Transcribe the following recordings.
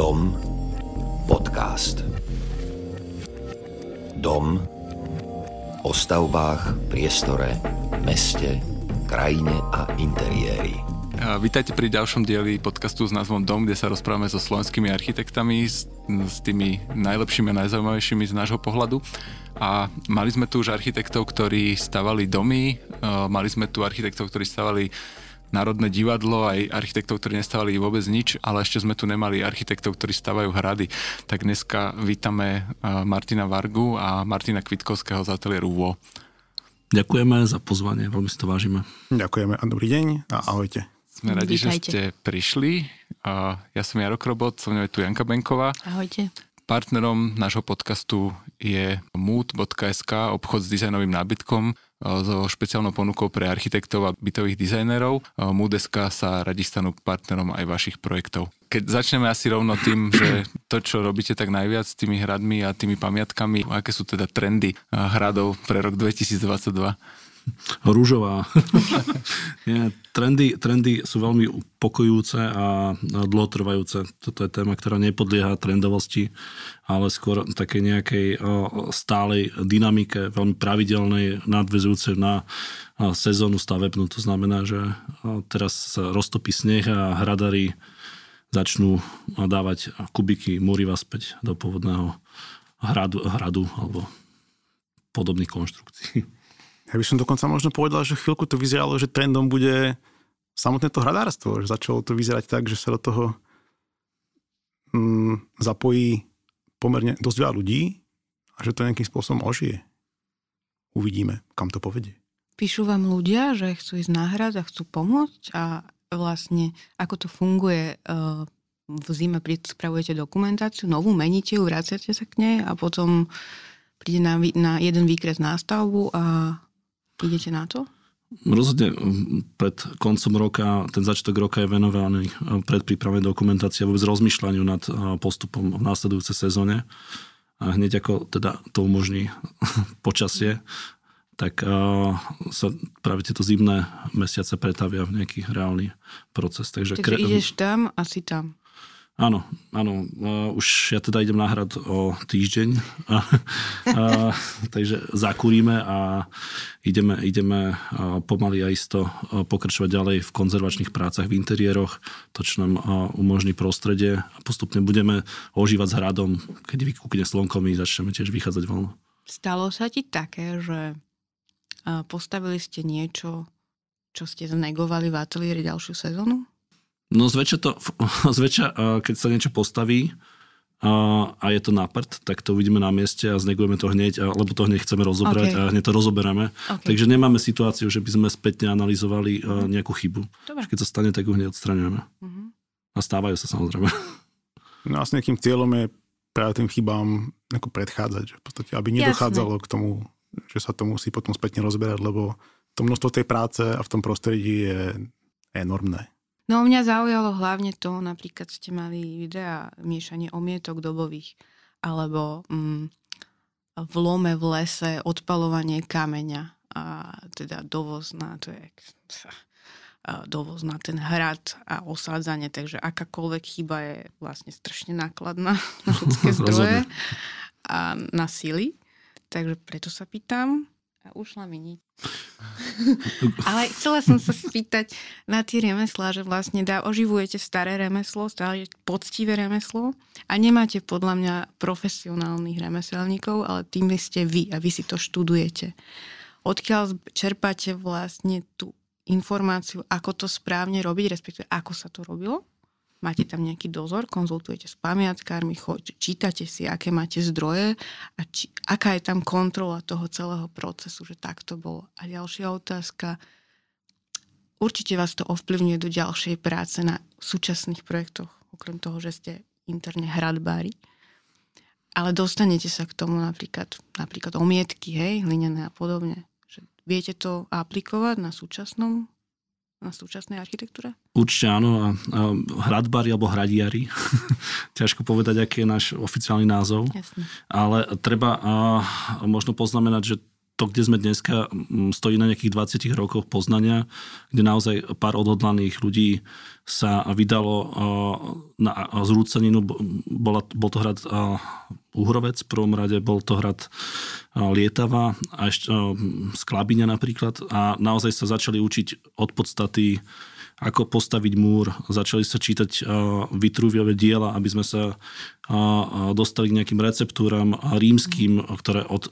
Dom podcast. Dom o stavbách, priestore, meste, krajine a interiéri. Vítajte pri ďalšom dieli podcastu s názvom Dom, kde sa rozprávame so slovenskými architektami, s, tými najlepšími a najzaujímavejšími z nášho pohľadu. A mali sme tu už architektov, ktorí stavali domy, mali sme tu architektov, ktorí stavali Národné divadlo, aj architektov, ktorí nestávali vôbec nič, ale ešte sme tu nemali architektov, ktorí stavajú hrady. Tak dneska vítame Martina Vargu a Martina Kvitkovského z ateliéru VO. Ďakujeme za pozvanie, veľmi si to vážime. Ďakujeme a dobrý deň a ahojte. Sme radi, Vítajte. že ste prišli. Ja som Jaro Krobot, so mnou je tu Janka Benková. Ahojte. Partnerom nášho podcastu je mood.sk, obchod s dizajnovým nábytkom so špeciálnou ponukou pre architektov a bytových dizajnerov. Mood.sk sa radi stanú partnerom aj vašich projektov. Keď začneme asi rovno tým, že to, čo robíte tak najviac s tými hradmi a tými pamiatkami, aké sú teda trendy hradov pre rok 2022? Rúžová. Nie, trendy, trendy sú veľmi pokojúce a dlhotrvajúce. Toto je téma, ktorá nepodlieha trendovosti, ale skôr také nejakej stálej dynamike, veľmi pravidelnej, nadvezujúcej na sezónu stavebnú. To znamená, že teraz sa roztopí sneh a hradari začnú dávať kubiky múriva späť do pôvodného hradu, hradu alebo podobných konštrukcií. Ja by som dokonca možno povedal, že chvíľku to vyzeralo, že trendom bude samotné to hradárstvo. Že začalo to vyzerať tak, že sa do toho mm, zapojí pomerne dosť veľa ľudí a že to nejakým spôsobom ožije. Uvidíme, kam to povedie. Píšu vám ľudia, že chcú ísť na hrad a chcú pomôcť a vlastne ako to funguje uh, v zime spravujete dokumentáciu, novú meníte ju, vraciate sa k nej a potom príde na, na jeden výkres nástavbu a idete na to? Rozhodne pred koncom roka, ten začiatok roka je venovaný pred prípravou dokumentácie a vôbec rozmýšľaniu nad postupom v následujúcej sezóne. A hneď ako teda to umožní počasie, tak sa práve tieto zimné mesiace pretavia v nejaký reálny proces. Takže, Takže kre... ideš tam a si tam. Áno, áno. Uh, už ja teda idem na hrad o týždeň, uh, takže zakúrime a ideme, ideme pomaly a isto pokračovať ďalej v konzervačných prácach v interiéroch, to, čo nám umožní prostredie a postupne budeme ožívať s hradom, keď vykúkne slnko, my začneme tiež vychádzať von. Stalo sa ti také, že postavili ste niečo, čo ste znegovali v ateliéri ďalšiu sezónu? No zväčša, to, zväčša keď sa niečo postaví a je to na prd, tak to uvidíme na mieste a znegujeme to hneď, lebo to hneď chceme rozobrať okay. a hneď to rozoberáme. Okay. Takže nemáme situáciu, že by sme spätne analyzovali uh nejakú chybu. Dobre. Keď sa stane, tak ju hneď odstraňujeme. Uh-huh. A stávajú sa samozrejme. No a s nejakým cieľom je práve tým chybám ako predchádzať, že v podstate, aby nedochádzalo Jasne. k tomu, že sa to musí potom spätne rozberať, lebo to množstvo tej práce a v tom prostredí je enormné. No mňa zaujalo hlavne to, napríklad ste mali videa miešanie omietok dobových, alebo mm, v lome v lese odpalovanie kameňa a teda dovoz na, to je, dovoz na ten hrad a osádzanie, takže akákoľvek chyba je vlastne strašne nákladná na ľudské zdroje a na sily. Takže preto sa pýtam, a ušla mi niť. Ale chcela som sa spýtať na tie remeslá, že vlastne dá, oživujete staré remeslo, stále poctivé remeslo a nemáte podľa mňa profesionálnych remeselníkov, ale tým ste vy a vy si to študujete. Odkiaľ čerpáte vlastne tú informáciu, ako to správne robiť, respektíve ako sa to robilo? Máte tam nejaký dozor, konzultujete s pamiatkármi, čítate si, aké máte zdroje a či, aká je tam kontrola toho celého procesu, že tak to bolo. A ďalšia otázka, určite vás to ovplyvňuje do ďalšej práce na súčasných projektoch, okrem toho, že ste interne hradbári. Ale dostanete sa k tomu napríklad, napríklad omietky, hej, hlinené a podobne. Že viete to aplikovať na súčasnom na súčasnej architektúre? Určite áno. A, a hradbári alebo hradiari. Ťažko povedať, aký je náš oficiálny názov. Jasne. Ale treba a, možno poznamenať, že to, kde sme dneska, stojí na nejakých 20 rokoch poznania, kde naozaj pár odhodlaných ľudí sa vydalo na zrúceninu. Bola, bol to hrad Uhrovec, v prvom rade bol to hrad Lietava a ešte Sklabiňa napríklad a naozaj sa začali učiť od podstaty ako postaviť múr, začali sa čítať Vitruviové diela, aby sme sa dostali k nejakým receptúram rímským, ktoré od,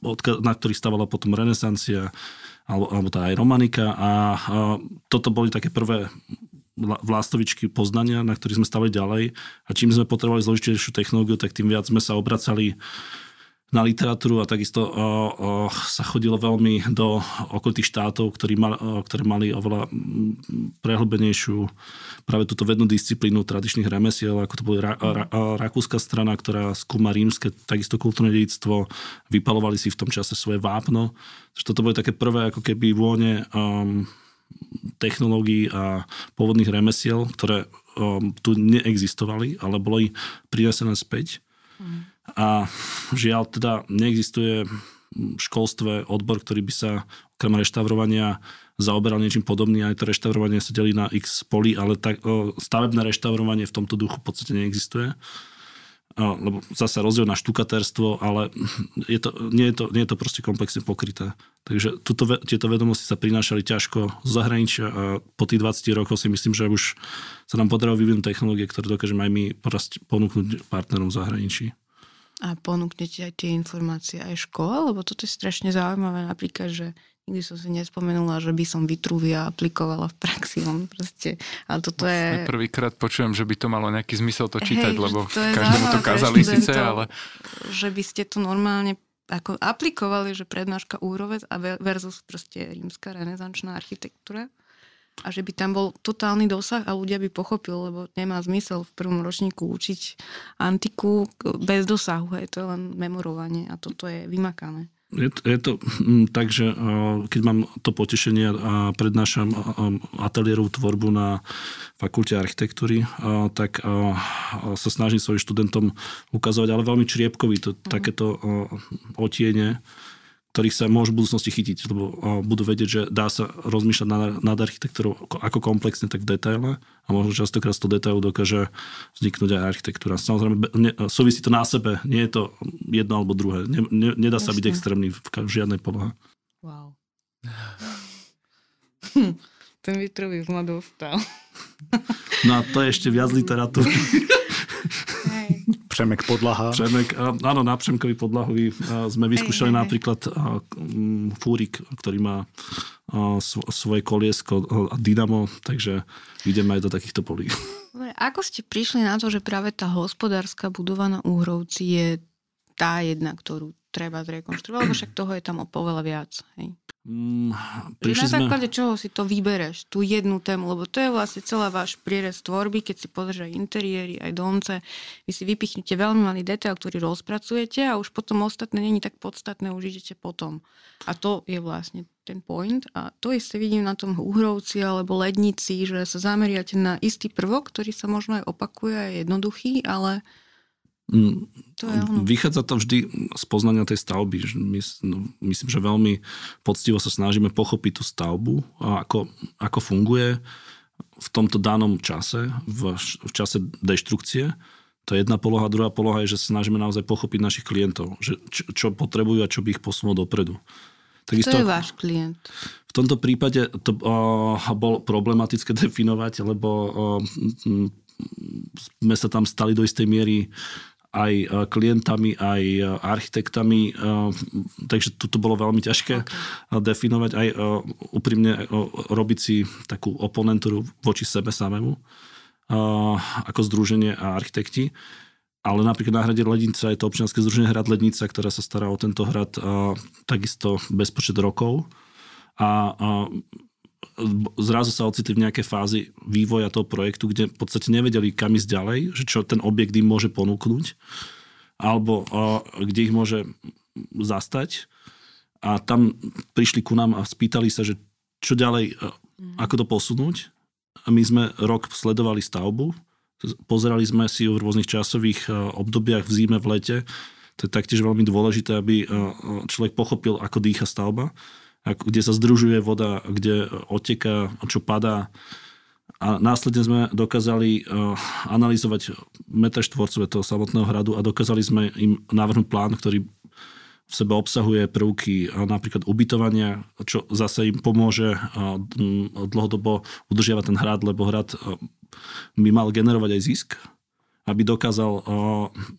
od, na ktorých stávala potom renesancia alebo, alebo tá aj romanika. A toto boli také prvé vlástovičky poznania, na ktorých sme stavili ďalej. A čím sme potrebovali zložitejšiu technológiu, tak tým viac sme sa obracali na literatúru a takisto o, o, sa chodilo veľmi do okolitých štátov, ktorí mal, o, ktoré mali oveľa prehlbenejšiu práve túto vednú disciplínu tradičných remesiel, ako to boli ra, ra, rakúska strana, ktorá skúma rímske, takisto kultúrne dedictvo, vypalovali si v tom čase svoje vápno. Toto boli také prvé ako keby vône um, technológií a pôvodných remesiel, ktoré um, tu neexistovali, ale boli prinesené späť. Mm. A žiaľ teda neexistuje v školstve odbor, ktorý by sa okrem reštaurovania zaoberal niečím podobným. Aj to reštaurovanie sa delí na x polí, ale tak, stavebné reštaurovanie v tomto duchu v podstate neexistuje lebo zase rozdiel na štukatérstvo, ale je to, nie, je to, nie je to proste komplexne pokryté. Takže tuto, tieto vedomosti sa prinášali ťažko z zahraničia a po tých 20 rokoch si myslím, že už sa nám podarilo vyvinúť technológie, ktoré dokážeme aj my ponúknuť partnerom v zahraničí. A ponúknete aj tie informácie aj škole, lebo toto je strašne zaujímavé napríklad, že nikdy som si nespomenula, že by som Vitruvia aplikovala v praxi. On proste, ale toto je... Prvýkrát počujem, že by to malo nejaký zmysel to čítať, Hej, lebo to každému to kázali síce, ale... Že by ste to normálne ako aplikovali, že prednáška úrovec a versus proste rímska renesančná architektúra a že by tam bol totálny dosah a ľudia by pochopil, lebo nemá zmysel v prvom ročníku učiť antiku bez dosahu, hej, to je len memorovanie a toto je vymakané. Je to, je to mm, tak, že keď mám to potešenie a prednášam ateliérovú tvorbu na fakulte architektúry, tak sa snažím svojim študentom ukazovať, ale veľmi čriepkový to, mm. takéto otiene ktorých sa môžu v budúcnosti chytiť, lebo budú vedieť, že dá sa rozmýšľať nad, nad architektúrou ako komplexne, tak v detaile a možno častokrát z toho detailu dokáže vzniknúť aj architektúra. Samozrejme, ne, súvisí to na sebe, nie je to jedno alebo druhé. Ne, ne, nedá sa byť extrémny v žiadnej polohe. Wow. Ten Vitrový ma dostal. no a to je ešte viac literatúry. Přemek podlaha. Přemek, áno, na Přemkovi podlahovi sme vyskúšali napríklad fúrik, ktorý má svoje koliesko a dynamo, takže ideme aj do takýchto polí. Ako ste prišli na to, že práve tá hospodárska budova na Úhrovci je tá jedna, ktorú treba zrekonštruovať, lebo však toho je tam o poveľa viac. Hej. Mm, na základe sme... čoho si to vybereš, tú jednu tému, lebo to je vlastne celá váš prierez tvorby, keď si pozrieš aj interiéry, aj domce, vy si vypichnete veľmi malý detail, ktorý rozpracujete a už potom ostatné není tak podstatné, už idete potom. A to je vlastne ten point a to isté vidím na tom uhrovci alebo lednici, že sa zameriate na istý prvok, ktorý sa možno aj opakuje a je jednoduchý, ale to je ono. Vychádza to vždy z poznania tej stavby. My, no, myslím, že veľmi poctivo sa snažíme pochopiť tú stavbu a ako, ako funguje v tomto danom čase, v, v čase deštrukcie. To je jedna poloha. Druhá poloha je, že snažíme naozaj pochopiť našich klientov, že čo, čo potrebujú a čo by ich posunulo dopredu. Takisto, to je váš klient. V tomto prípade to uh, bol problematické definovať, lebo uh, sme sa tam stali do istej miery aj e, klientami, aj e, architektami, e, takže tu bolo veľmi ťažké okay. definovať, aj úprimne robiť si takú oponentúru voči sebe samému ako združenie a architekti. Ale napríklad na hrade Lednica je to občianske združenie Hrad Lednica, ktoré sa stará o tento hrad takisto bezpočet rokov. A zrazu sa ocitli v nejakej fázi vývoja toho projektu, kde v podstate nevedeli, kam ísť ďalej, že čo ten objekt im môže ponúknuť, alebo uh, kde ich môže zastať. A tam prišli ku nám a spýtali sa, že čo ďalej, uh, ako to posunúť. A my sme rok sledovali stavbu, pozerali sme si ju v rôznych časových uh, obdobiach v zime, v lete, To je taktiež veľmi dôležité, aby človek pochopil, ako dýcha stavba, kde sa združuje voda, kde oteká, čo padá. A následne sme dokázali analyzovať metre štvorcové toho samotného hradu a dokázali sme im navrhnúť plán, ktorý v sebe obsahuje prvky napríklad ubytovania, čo zase im pomôže dlhodobo udržiavať ten hrad, lebo hrad by mal generovať aj zisk, aby dokázal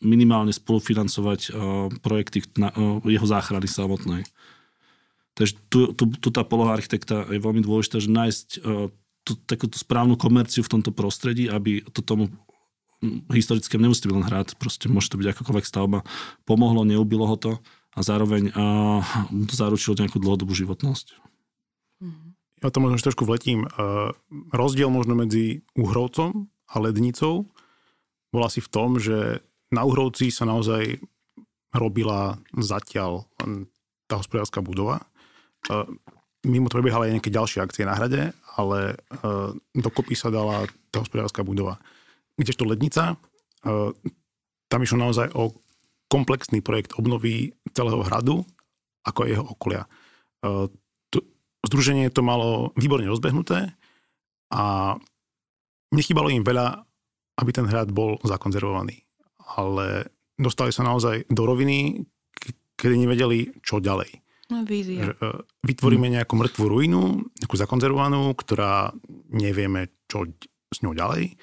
minimálne spolufinancovať projekty jeho záchrany samotnej. Takže tu, tu, tu tá poloha architekta je veľmi dôležitá, že nájsť tú, takúto správnu komerciu v tomto prostredí, aby to tomu historicky nemusí byť len hrad, proste môže to byť akokoľvek stavba, pomohlo, neubilo ho to a zároveň to zaručilo nejakú dlhodobú životnosť. Ja to možno trošku vletím. Rozdiel možno medzi Uhrovcom a Lednicou bol asi v tom, že na Uhrovci sa naozaj robila zatiaľ tá hospodárska budova. Mimo to prebiehali aj nejaké ďalšie akcie na hrade, ale dokopy sa dala tá hospodárska budova. Kdežto Lednica, tam išlo naozaj o komplexný projekt obnovy celého hradu, ako aj jeho okolia. Združenie to malo výborne rozbehnuté a nechybalo im veľa, aby ten hrad bol zakonzervovaný. Ale dostali sa naozaj do roviny, kedy nevedeli, čo ďalej. No, vízia. E, vytvoríme nejakú mŕtvú ruinu, nejakú zakonzervovanú, ktorá nevieme, čo s ňou ďalej,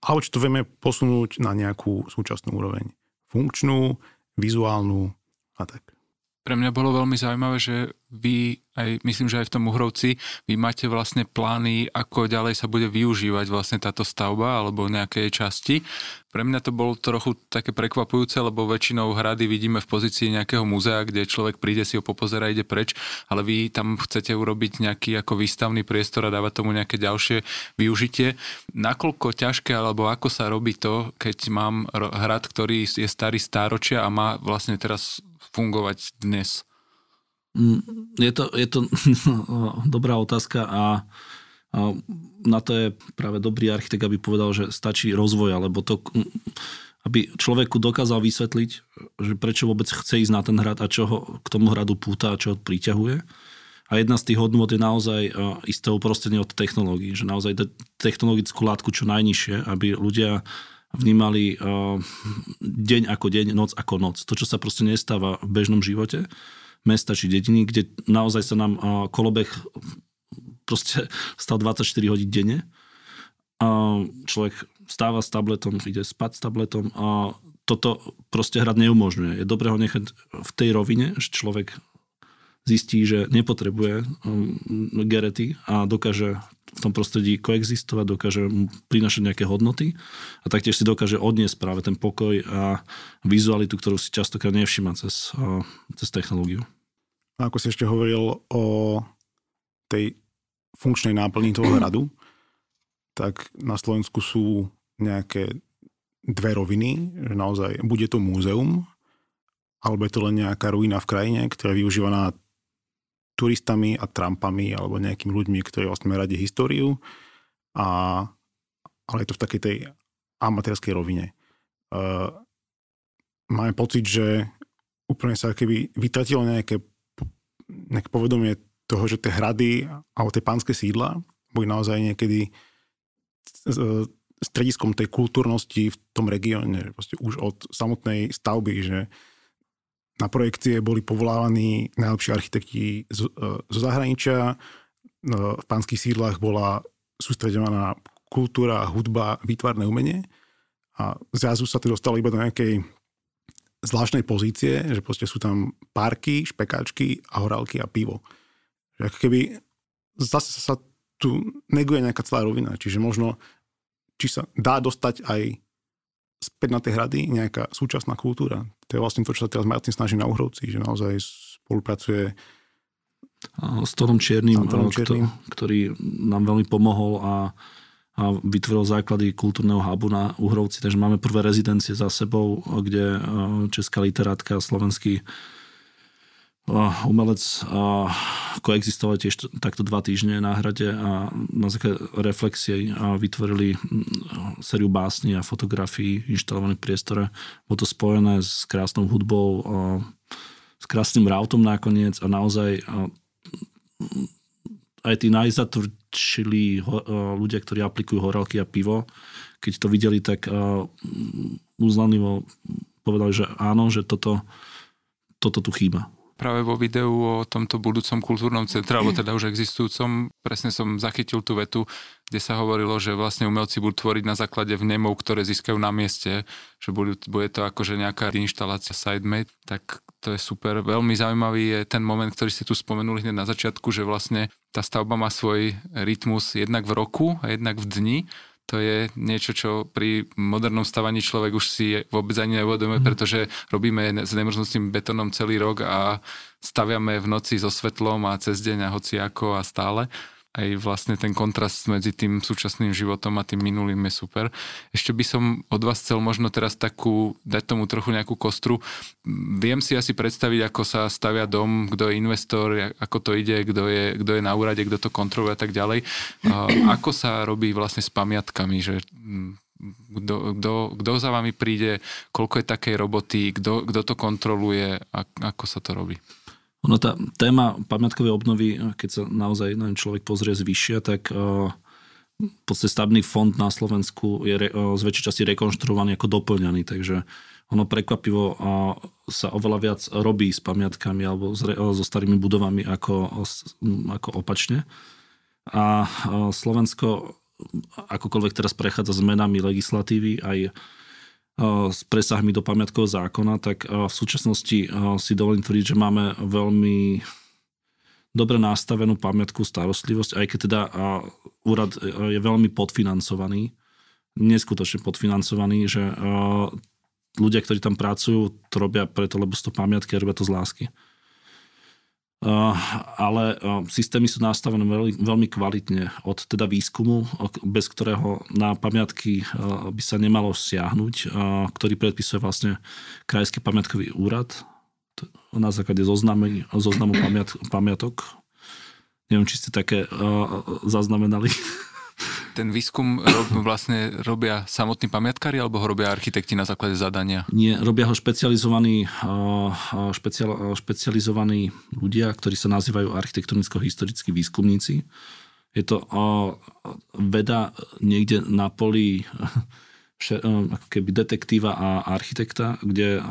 alebo či to vieme posunúť na nejakú súčasnú úroveň funkčnú, vizuálnu a tak. Pre mňa bolo veľmi zaujímavé, že vy, aj, myslím, že aj v tom Uhrovci, vy máte vlastne plány, ako ďalej sa bude využívať vlastne táto stavba alebo nejaké časti. Pre mňa to bolo trochu také prekvapujúce, lebo väčšinou hrady vidíme v pozícii nejakého múzea, kde človek príde si ho popozera a ide preč, ale vy tam chcete urobiť nejaký ako výstavný priestor a dávať tomu nejaké ďalšie využitie. Nakoľko ťažké alebo ako sa robí to, keď mám hrad, ktorý je starý stáročia a má vlastne teraz fungovať dnes? Mm, je to, je to dobrá otázka a, a na to je práve dobrý architekt, aby povedal, že stačí rozvoj, alebo to, aby človeku dokázal vysvetliť, že prečo vôbec chce ísť na ten hrad a čo ho k tomu hradu púta a čo ho priťahuje. A jedna z tých hodnôt je naozaj isté uprostenie od technológií, že naozaj technologickú látku čo najnižšie, aby ľudia vnímali uh, deň ako deň, noc ako noc. To, čo sa proste nestáva v bežnom živote mesta či dediny, kde naozaj sa nám uh, kolobeh proste stal 24 hodín denne. Človek stáva s tabletom, ide spať s tabletom a toto proste hrať neumožňuje. Je dobré ho nechať v tej rovine, že človek zistí, že nepotrebuje um, gerety a dokáže v tom prostredí koexistovať, dokáže prinašať nejaké hodnoty a taktiež si dokáže odniesť práve ten pokoj a vizualitu, ktorú si častokrát nevšíma cez, cez technológiu. A ako si ešte hovoril o tej funkčnej náplni toho hradu, tak na Slovensku sú nejaké dve roviny, že naozaj bude to múzeum, alebo je to len nejaká ruina v krajine, ktorá je využívaná turistami a trampami alebo nejakými ľuďmi, ktorí vlastne radi históriu, a, ale je to v takej tej amatérskej rovine. Uh, máme pocit, že úplne sa keby vytratilo nejaké, nejaké povedomie toho, že tie hrady alebo tie pánske sídla boli naozaj niekedy strediskom tej kultúrnosti v tom regióne. Proste už od samotnej stavby, že na projekcie boli povolávaní najlepší architekti zo, e, zo zahraničia. E, v pánskych sídlach bola sústreďovaná kultúra, hudba, výtvarné umenie. A zrazu sa to dostalo iba do nejakej zvláštnej pozície, že proste sú tam parky, špekáčky a horálky a pivo. Ako keby zase sa tu neguje nejaká celá rovina. Čiže možno, či sa dá dostať aj späť na tie hrady nejaká súčasná kultúra. To je vlastne to, čo sa teraz Martin snaží na Uhrovci, že naozaj spolupracuje s Tonom Čiernym, Čiernym. ktorý nám veľmi pomohol a, a vytvoril základy kultúrneho hubu na Uhrovci. Takže máme prvé rezidencie za sebou, kde česká literátka, slovenský umelec koexistoval tiež takto dva týždne na hrade a na základe reflexie vytvorili sériu básni a fotografií inštalovaných priestore. Bolo to spojené s krásnou hudbou, s krásnym rautom nakoniec a naozaj aj tí najzatvčili ľudia, ktorí aplikujú horálky a pivo, keď to videli, tak uznanivo povedali, že áno, že toto, toto tu chýba práve vo videu o tomto budúcom kultúrnom centre, alebo teda už existujúcom, presne som zachytil tú vetu, kde sa hovorilo, že vlastne umelci budú tvoriť na základe vnemov, ktoré získajú na mieste, že budú, bude to akože nejaká inštalácia sidemade, tak to je super. Veľmi zaujímavý je ten moment, ktorý ste tu spomenuli hneď na začiatku, že vlastne tá stavba má svoj rytmus jednak v roku a jednak v dni to je niečo, čo pri modernom stavaní človek už si vôbec ani neuvedomuje, mm. pretože robíme s nemrznutým betónom celý rok a staviame v noci so svetlom a cez deň a hoci ako a stále aj vlastne ten kontrast medzi tým súčasným životom a tým minulým je super. Ešte by som od vás chcel možno teraz takú, dať tomu trochu nejakú kostru. Viem si asi predstaviť, ako sa stavia dom, kto je investor, ako to ide, kto je, kto je na úrade, kto to kontroluje a tak ďalej. Ako sa robí vlastne s pamiatkami, že kto, kto, za vami príde, koľko je takej roboty, kto to kontroluje a ako sa to robí? Ono tá téma pamiatkovej obnovy, keď sa naozaj na človek pozrie zvyššia, tak uh, v podstate stavný fond na Slovensku je re, uh, z väčšej časti rekonštruovaný ako doplňaný, takže ono prekvapivo uh, sa oveľa viac robí s pamiatkami alebo so starými budovami ako, ako opačne. A Slovensko akokoľvek teraz prechádza zmenami legislatívy aj s presahmi do pamiatkového zákona, tak v súčasnosti si dovolím tvrdiť, že máme veľmi dobre nastavenú pamiatku starostlivosť, aj keď teda úrad je veľmi podfinancovaný, neskutočne podfinancovaný, že ľudia, ktorí tam pracujú, to robia preto, lebo sú to pamiatky a robia to z lásky. Eh, ale eh, systémy sú nastavené veľmi, veľmi kvalitne od teda výskumu, bez ktorého na pamiatky eh, by sa nemalo siahnuť, ktorý predpisuje vlastne Krajský pamiatkový úrad na základe zoznamu, pamiat, pamiatok. Neviem, či ste také zaznamenali ten výskum rob, vlastne robia samotní pamiatkári alebo ho robia architekti na základe zadania? Nie, robia ho špecializovaní, špeciál, špecializovaní ľudia, ktorí sa nazývajú architektonicko-historickí výskumníci. Je to veda niekde na poli ako keby detektíva a architekta, kde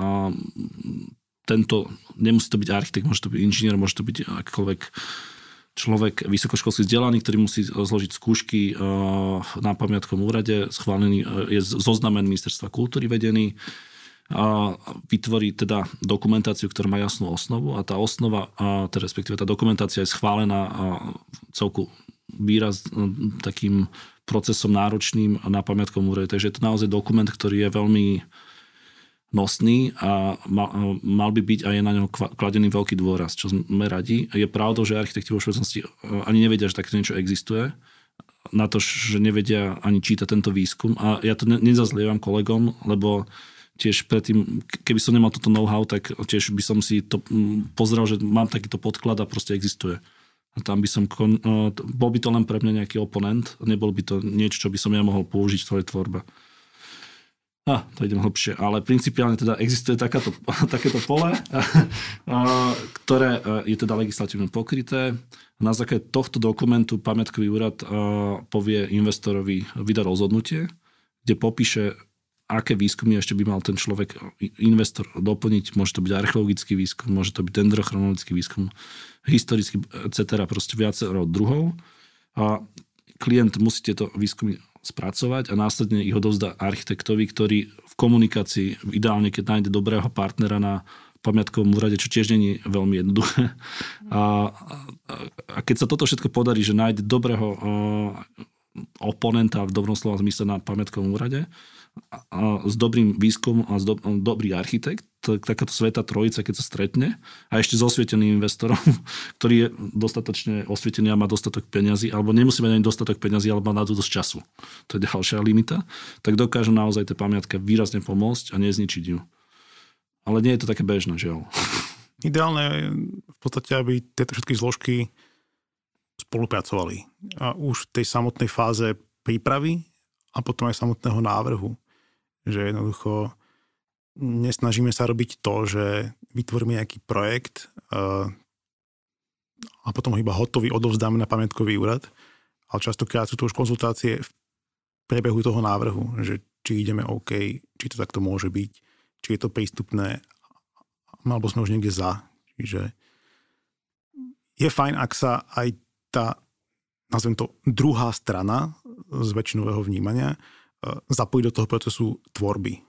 tento, nemusí to byť architekt, môže to byť inžinier, môže to byť akýkoľvek človek vysokoškolský vzdelaný, ktorý musí zložiť skúšky eh, na pamiatkom úrade, schválený, eh, je zoznamen ministerstva kultúry vedený, a vytvorí teda dokumentáciu, ktorá má jasnú osnovu a tá osnova, a teda respektíve tá dokumentácia je schválená celku výraz eh, takým procesom náročným na pamiatkom úrade. Takže je to naozaj dokument, ktorý je veľmi nosný a mal, mal by byť aj na ňo kladený veľký dôraz, čo sme radi. Je pravdou, že architekti vo všeobecnosti e, ani nevedia, že takéto niečo existuje na to, že nevedia ani čítať tento výskum. A ja to ne, nezazlievam kolegom, lebo tiež predtým, keby som nemal toto know-how, tak tiež by som si to pozrel, že mám takýto podklad a proste existuje. A tam by som, kon, e, bol by to len pre mňa nejaký oponent, nebol by to niečo, čo by som ja mohol použiť v tvojej tvorbe. Ah, to idem hlbšie, ale principiálne teda existuje takáto, takéto pole, ktoré je teda legislatívne pokryté. Na základe tohto dokumentu pamiatkový úrad povie investorovi, vydá rozhodnutie, kde popíše, aké výskumy ešte by mal ten človek, investor doplniť. Môže to byť archeologický výskum, môže to byť dendrochronologický výskum, historický, etc. Proste viacero druhov. A klient musí tieto výskumy spracovať a následne ich odovzdá architektovi, ktorý v komunikácii, ideálne keď nájde dobrého partnera na pamiatkovom úrade, čo tiež není veľmi jednoduché. A, a keď sa toto všetko podarí, že nájde dobrého oponenta v dobrom slova zmysle na pamiatkovom úrade, a s dobrým výskumom a s do, dobrý architekt, takáto sveta trojica, keď sa stretne a ešte s osvieteným investorom, ktorý je dostatočne osvietený a má dostatok peňazí, alebo nemusí mať ani dostatok peňazí, alebo má na to dosť času. To je ďalšia limita. Tak dokážu naozaj tie pamiatke výrazne pomôcť a nezničiť ju. Ale nie je to také bežné, žiaľ. Ideálne v podstate, aby tieto všetky zložky spolupracovali. A už v tej samotnej fáze prípravy a potom aj samotného návrhu. Že jednoducho nesnažíme sa robiť to, že vytvoríme nejaký projekt uh, a potom ho iba hotový odovzdáme na pamiatkový úrad, ale častokrát sú to už konzultácie v priebehu toho návrhu, že či ideme OK, či to takto môže byť, či je to prístupné, alebo sme už niekde za. Čiže je fajn, ak sa aj tá, nazvem to, druhá strana z väčšinového vnímania e, zapojí do toho procesu tvorby.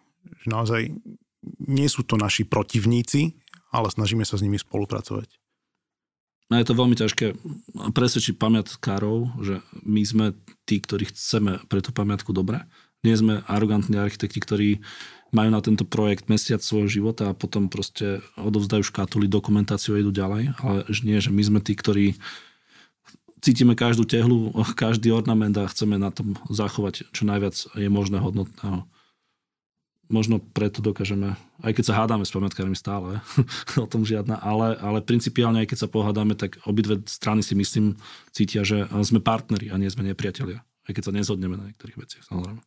Že naozaj nie sú to naši protivníci, ale snažíme sa s nimi spolupracovať. No je to veľmi ťažké presvedčiť pamiatkárov, že my sme tí, ktorí chceme pre tú pamiatku dobre. Nie sme arogantní architekti, ktorí majú na tento projekt mesiac svojho života a potom proste odovzdajú škatuly, dokumentáciu a idú ďalej. Ale nie, že my sme tí, ktorí cítime každú tehlu, každý ornament a chceme na tom zachovať čo najviac je možné hodnotného. Možno preto dokážeme, aj keď sa hádame s pamiatkármi stále, o tom žiadna, ale, ale principiálne, aj keď sa pohádame, tak obidve strany si myslím cítia, že sme partneri a nie sme nepriatelia. Aj keď sa nezhodneme na niektorých veciach, samozrejme.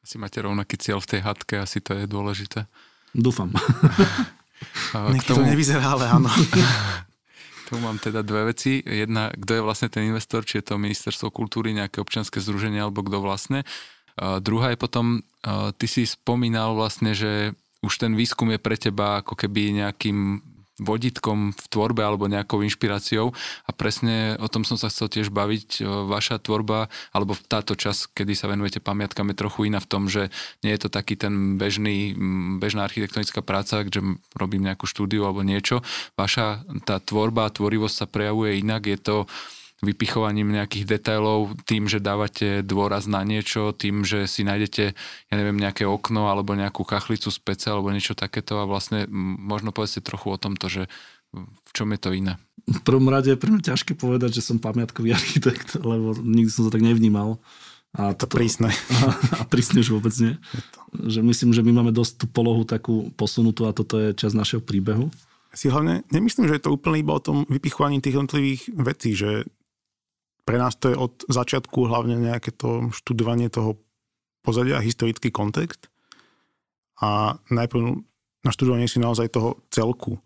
Asi máte rovnaký cieľ v tej hadke, asi to je dôležité. Dúfam. Niekto tomu... to nevyzerá, ale áno. Tu mám teda dve veci. Jedna, kto je vlastne ten investor, či je to ministerstvo kultúry, nejaké občianske združenie alebo kto vlastne. A druhá je potom, ty si spomínal vlastne, že už ten výskum je pre teba ako keby nejakým vodítkom v tvorbe alebo nejakou inšpiráciou a presne o tom som sa chcel tiež baviť. Vaša tvorba alebo táto čas, kedy sa venujete pamiatkam je trochu iná v tom, že nie je to taký ten bežný, bežná architektonická práca, kde robím nejakú štúdiu alebo niečo. Vaša tá tvorba tvorivosť sa prejavuje inak. Je to vypichovaním nejakých detailov, tým, že dávate dôraz na niečo, tým, že si nájdete, ja neviem, nejaké okno alebo nejakú kachlicu z pece alebo niečo takéto a vlastne možno povedzte trochu o tomto, že v čom je to iné? V prvom rade je pre mňa ťažké povedať, že som pamiatkový architekt, lebo nikdy som to tak nevnímal. A to, to prísne. A, a prísne už vôbec nie. Že myslím, že my máme dosť tú polohu takú posunutú a toto je čas našeho príbehu. Si hlavne nemyslím, že je to úplne iba o tom vypichovaní tých jednotlivých vecí, že pre nás to je od začiatku hlavne nejaké to študovanie toho pozadia, historický kontext a najprv na študovanie si naozaj toho celku.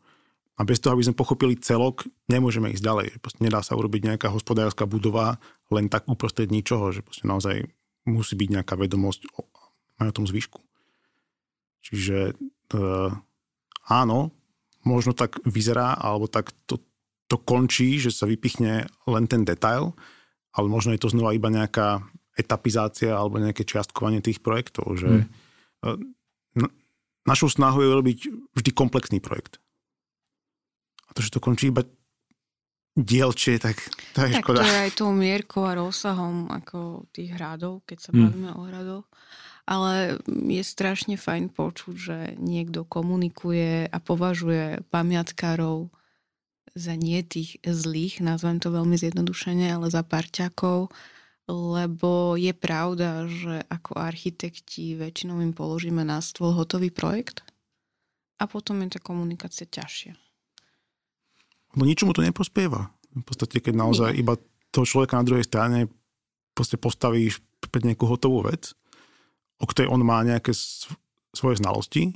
A bez toho, aby sme pochopili celok, nemôžeme ísť ďalej. Proste nedá sa urobiť nejaká hospodárska budova len tak uprostred ničoho, že proste naozaj musí byť nejaká vedomosť o, o tom zvyšku. Čiže e, áno, možno tak vyzerá, alebo tak to, to končí, že sa vypichne len ten detail, ale možno je to znova iba nejaká etapizácia alebo nejaké čiastkovanie tých projektov, že hmm. našou snahou je robiť vždy komplexný projekt. A to, že to končí iba dielčie, tak to je tak škoda. to je aj tou mierkou a rozsahom ako tých hradov, keď sa hmm. bavíme o hradoch. Ale je strašne fajn počuť, že niekto komunikuje a považuje pamiatkárov za nie tých zlých, nazvem to veľmi zjednodušene, ale za parťakov, lebo je pravda, že ako architekti väčšinou im položíme na stôl hotový projekt a potom je tá komunikácia ťažšia. No ničomu to neprospieva. V podstate, keď naozaj Nie. iba toho človeka na druhej strane postavíš pred nejakú hotovú vec, o ktorej on má nejaké svoje znalosti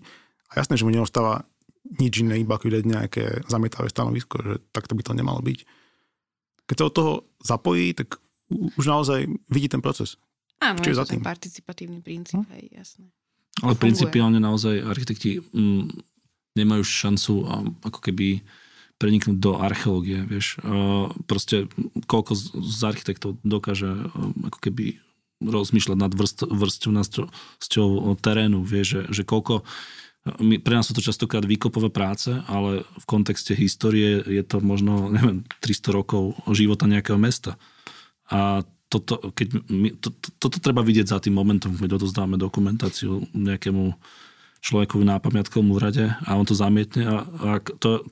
a jasné, že mu neostáva nič iné, iba ako nejaké zamietavé stanovisko, že takto by to nemalo byť. Keď sa od toho zapojí, tak už naozaj vidí ten proces. Áno, je to ten participatívny princíp, hm? hej, jasné. Ale Funguje. principiálne naozaj architekti mm, nemajú šancu ako keby preniknúť do archeológie, vieš. Proste koľko z architektov dokáže ako keby rozmýšľať nad vrst, vrstvou terénu, vieš, že, že koľko my, pre nás sú to častokrát výkopové práce, ale v kontexte histórie je to možno, neviem, 300 rokov života nejakého mesta. A toto, keď my, to, to, toto treba vidieť za tým momentom, keď odozdáme dokumentáciu nejakému človekovi na pamiatkovom úrade a on to zamietne a, a to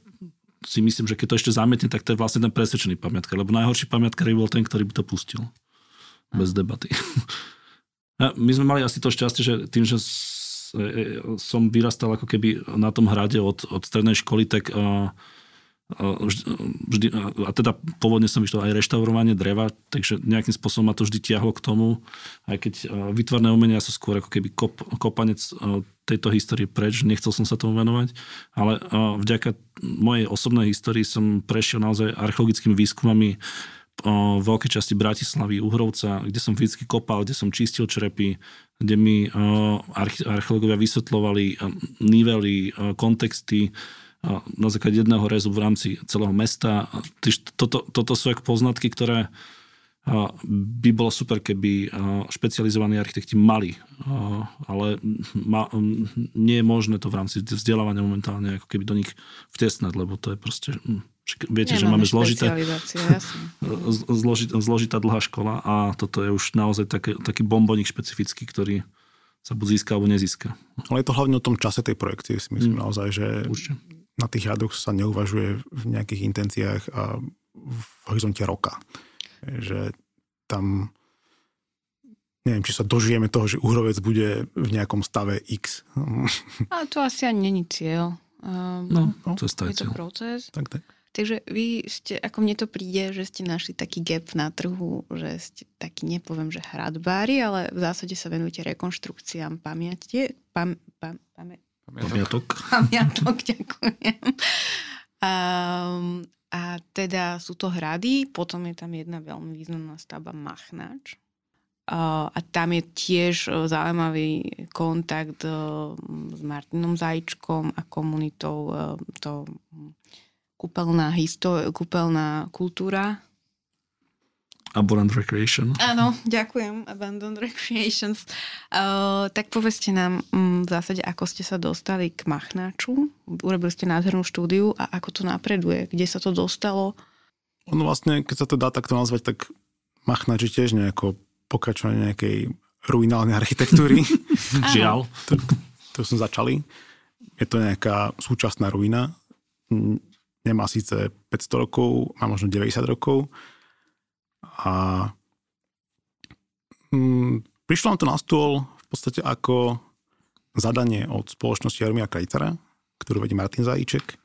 si myslím, že keď to ešte zamietne, tak to je vlastne ten presvedčený pamiatkár, lebo najhorší pamiatkár bol ten, ktorý by to pustil. Bez debaty. A my sme mali asi to šťastie, že tým, že som vyrastal ako keby na tom hrade od, od strednej školy, tak uh, vždy, a teda pôvodne som vyšiel aj reštaurovanie dreva, takže nejakým spôsobom ma to vždy tiahlo k tomu, aj keď vytvarné umenia sú skôr ako keby kop, kopanec tejto histórie preč, nechcel som sa tomu venovať, ale vďaka mojej osobnej histórii som prešiel naozaj archeologickými výskumami v veľkej časti Bratislavy, Uhrovca, kde som fyzicky kopal, kde som čistil črepy, kde mi archeológovia vysvetľovali nively, kontexty, na základe jedného rezu v rámci celého mesta. Toto, toto sú ako poznatky, ktoré by bolo super, keby špecializovaní architekti mali, ale ma, nie je možné to v rámci vzdelávania momentálne ako keby do nich vtesnať, lebo to je proste... Viete, Nemáme že máme zložité, zložitá, zložitá dlhá škola a toto je už naozaj taký, taký bombonik špecifický, ktorý sa buď získa alebo nezíska. Ale je to hlavne o tom čase tej projekcie, si myslím mm. naozaj, že Určite na tých radoch sa neuvažuje v nejakých intenciách a v horizonte roka. Že tam neviem, či sa dožijeme toho, že uhrovec bude v nejakom stave X. Ale to asi ani není cieľ. Um, no, no, cesta je, je to proces. Tak, tak. Takže vy ste, ako mne to príde, že ste našli taký gap na trhu, že ste taký, nepoviem, že hradbári, ale v zásade sa venujete rekonštrukciám pamiatie, pam, pam, pam, Pamiatok. Pamiatok, ďakujem. Um, a teda sú to hrady, potom je tam jedna veľmi významná stavba Machnač. A tam je tiež uh, zaujímavý kontakt uh, s Martinom Zajčkom a komunitou uh, to kúpeľná, histo- kúpeľná kultúra Abundant Recreation. Áno, ďakujem, Abundant Recreations. Uh, tak povedzte nám um, v zásade, ako ste sa dostali k Machnáču. Urobili ste nádhernú štúdiu a ako to napreduje, kde sa to dostalo? Ono vlastne, keď sa to dá takto nazvať, tak Machnáč je tiež nejako pokračovanie nejakej ruinálnej architektúry. Žiaľ. To, to som začali. Je to nejaká súčasná ruina. Nemá síce 500 rokov, má možno 90 rokov a mm, prišlo nám to na stôl v podstate ako zadanie od spoločnosti Jaromíra Krajcara, ktorú vedie Martin Zajíček,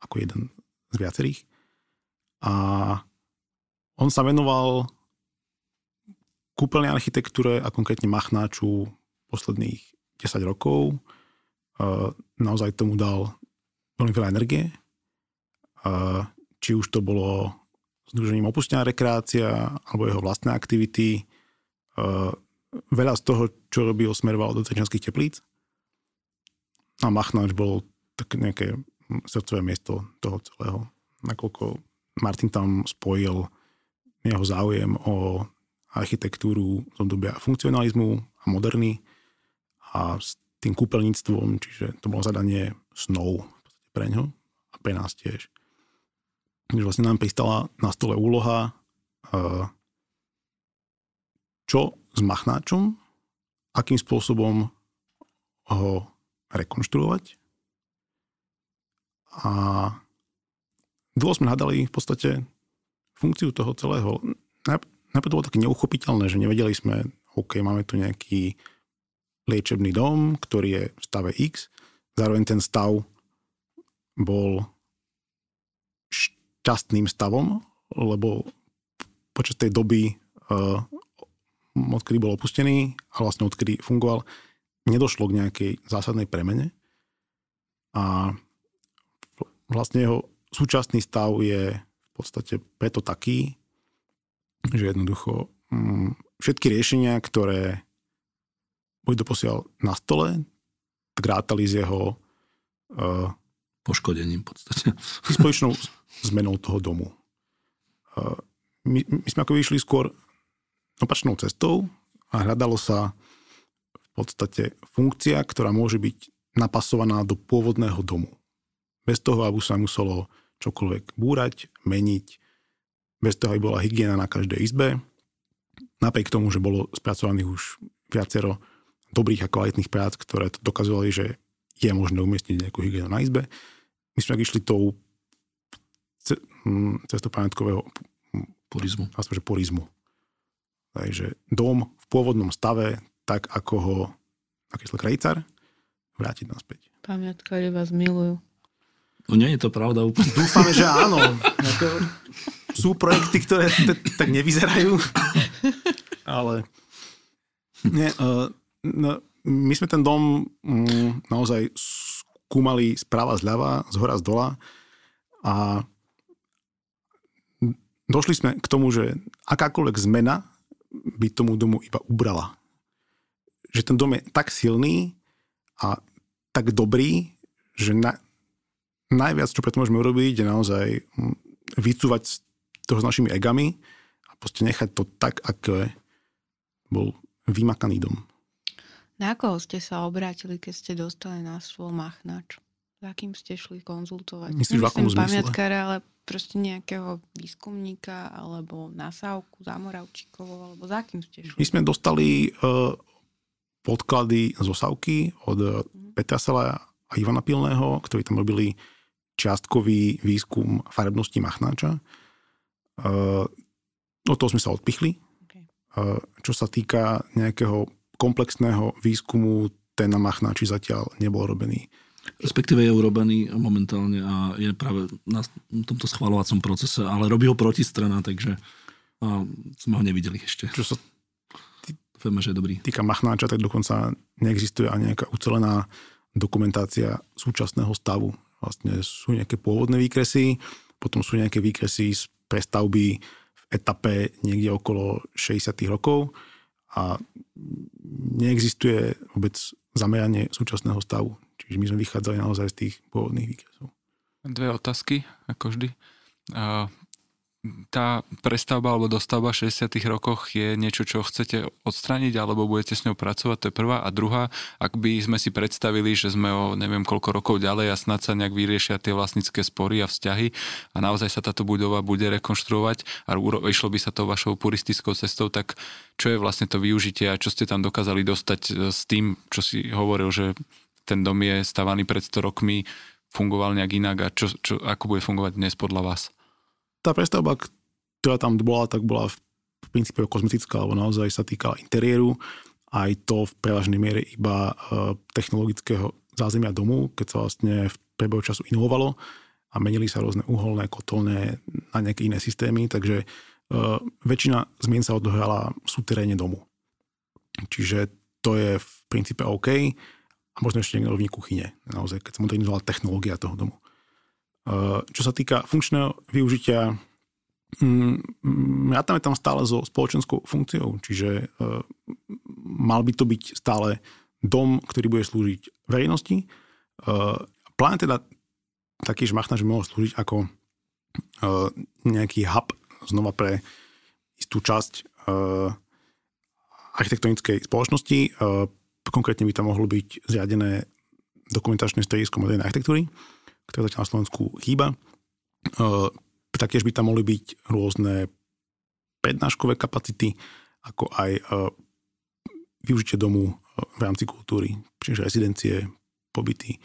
ako jeden z viacerých. A on sa venoval kúpeľnej architektúre a konkrétne machnáču posledných 10 rokov. Naozaj tomu dal veľmi veľa energie. Či už to bolo Združením Opustená rekreácia alebo jeho vlastné aktivity. E, veľa z toho, čo robil, smeroval do Trenčanských teplíc. A Machnáč bol také nejaké srdcové miesto toho celého. Nakoľko Martin tam spojil jeho záujem o architektúru z obdobia funkcionalizmu a moderny a s tým kúpeľníctvom, čiže to bolo zadanie snov pre ňo a pre nás tiež že vlastne nám pristala na stole úloha, eh, čo s machnáčom, akým spôsobom ho rekonštruovať. A dlho sme hľadali v podstate funkciu toho celého. Najprv to bolo také neuchopiteľné, že nevedeli sme, OK, máme tu nejaký liečebný dom, ktorý je v stave X, zároveň ten stav bol šťastným stavom, lebo počas tej doby, uh, odkedy bol opustený a vlastne odkedy fungoval, nedošlo k nejakej zásadnej premene. A vlastne jeho súčasný stav je v podstate preto taký, že jednoducho um, všetky riešenia, ktoré boli doposiaľ na stole, tak rátali z jeho uh, poškodením v podstate. Spoločnou zmenou toho domu. My, my sme ako vyšli skôr opačnou cestou a hľadalo sa v podstate funkcia, ktorá môže byť napasovaná do pôvodného domu. Bez toho, aby sa muselo čokoľvek búrať, meniť, bez toho, aby bola hygiena na každej izbe. Napriek tomu, že bolo spracovaných už viacero dobrých a kvalitných prác, ktoré to dokazovali, že je možné umiestniť nejakú hygienu na izbe, my sme išli tou cestou pamiatkového purizmu. Aspoň, že purizmu. Takže dom v pôvodnom stave, tak ako ho nakreslil krajcar, vrátiť naspäť. Pamiatkári vás milujú. No nie je to pravda úplne. Dúfame, že áno. Sú projekty, ktoré tak nevyzerajú. Ale nie, uh, no, my sme ten dom um, naozaj skúmali správa zľava, z hora z dola a došli sme k tomu, že akákoľvek zmena by tomu domu iba ubrala. Že ten dom je tak silný a tak dobrý, že na, najviac, čo preto môžeme urobiť, je naozaj hm, vycúvať z toho s našimi egami a proste nechať to tak, ako. Bol vymakaný dom. Na koho ste sa obrátili, keď ste dostali na svoj machnač? Za kým ste šli konzultovať? Myslíš, v akom zmysle? ale proste nejakého výskumníka, alebo nasávku, zamoravčíkovo, alebo za kým ste šli? My sme dostali uh, podklady zo Savky od mm. Petra Sela a Ivana Pilného, ktorí tam robili čiastkový výskum farebnosti machnáča. Uh, od toho sme sa odpichli. Okay. Uh, čo sa týka nejakého komplexného výskumu, ten na machnáči zatiaľ nebol robený. Respektíve je urobený momentálne a je práve na tomto schvalovacom procese, ale robí ho protistrana, takže a sme ho nevideli ešte. Čo sa Dúfame, že je dobrý. týka machnáča, tak dokonca neexistuje ani nejaká ucelená dokumentácia súčasného stavu vlastne sú nejaké pôvodné výkresy, potom sú nejaké výkresy z prestavby v etape niekde okolo 60 rokov a neexistuje vôbec zameranie súčasného stavu. Čiže my sme vychádzali naozaj z tých pôvodných výkresov. Dve otázky, ako vždy tá prestavba alebo dostavba v 60 rokoch je niečo, čo chcete odstrániť alebo budete s ňou pracovať, to je prvá. A druhá, ak by sme si predstavili, že sme o neviem koľko rokov ďalej a snad sa nejak vyriešia tie vlastnícke spory a vzťahy a naozaj sa táto budova bude rekonštruovať a išlo by sa to vašou puristickou cestou, tak čo je vlastne to využitie a čo ste tam dokázali dostať e, s tým, čo si hovoril, že ten dom je stavaný pred 100 rokmi, fungoval nejak inak a čo, čo, ako bude fungovať dnes podľa vás? tá prestavba, ktorá tam bola, tak bola v princípe kozmetická, alebo naozaj sa týkala interiéru, aj to v prevažnej miere iba e, technologického zázemia domu, keď sa vlastne v priebehu času inovovalo a menili sa rôzne uholné, kotolné na nejaké iné systémy, takže uh, väčšina zmien sa odohrala v súteréne domu. Čiže to je v princípe OK a možno ešte niekto rovní kuchyne, naozaj, keď sa modernizovala technológia toho domu. Čo sa týka funkčného využitia, rátame mm, tam stále so spoločenskou funkciou, čiže mal by to byť stále dom, ktorý bude slúžiť verejnosti. Plán teda taký, že Machna, že mohol slúžiť ako nejaký hub znova pre istú časť architektonickej spoločnosti. Konkrétne by tam mohlo byť zriadené dokumentačné stredisko modernej architektúry, ktoré zatiaľ na Slovensku chýba. Taktiež by tam mohli byť rôzne prednáškové kapacity, ako aj využitie domu v rámci kultúry, čiže rezidencie, pobyty.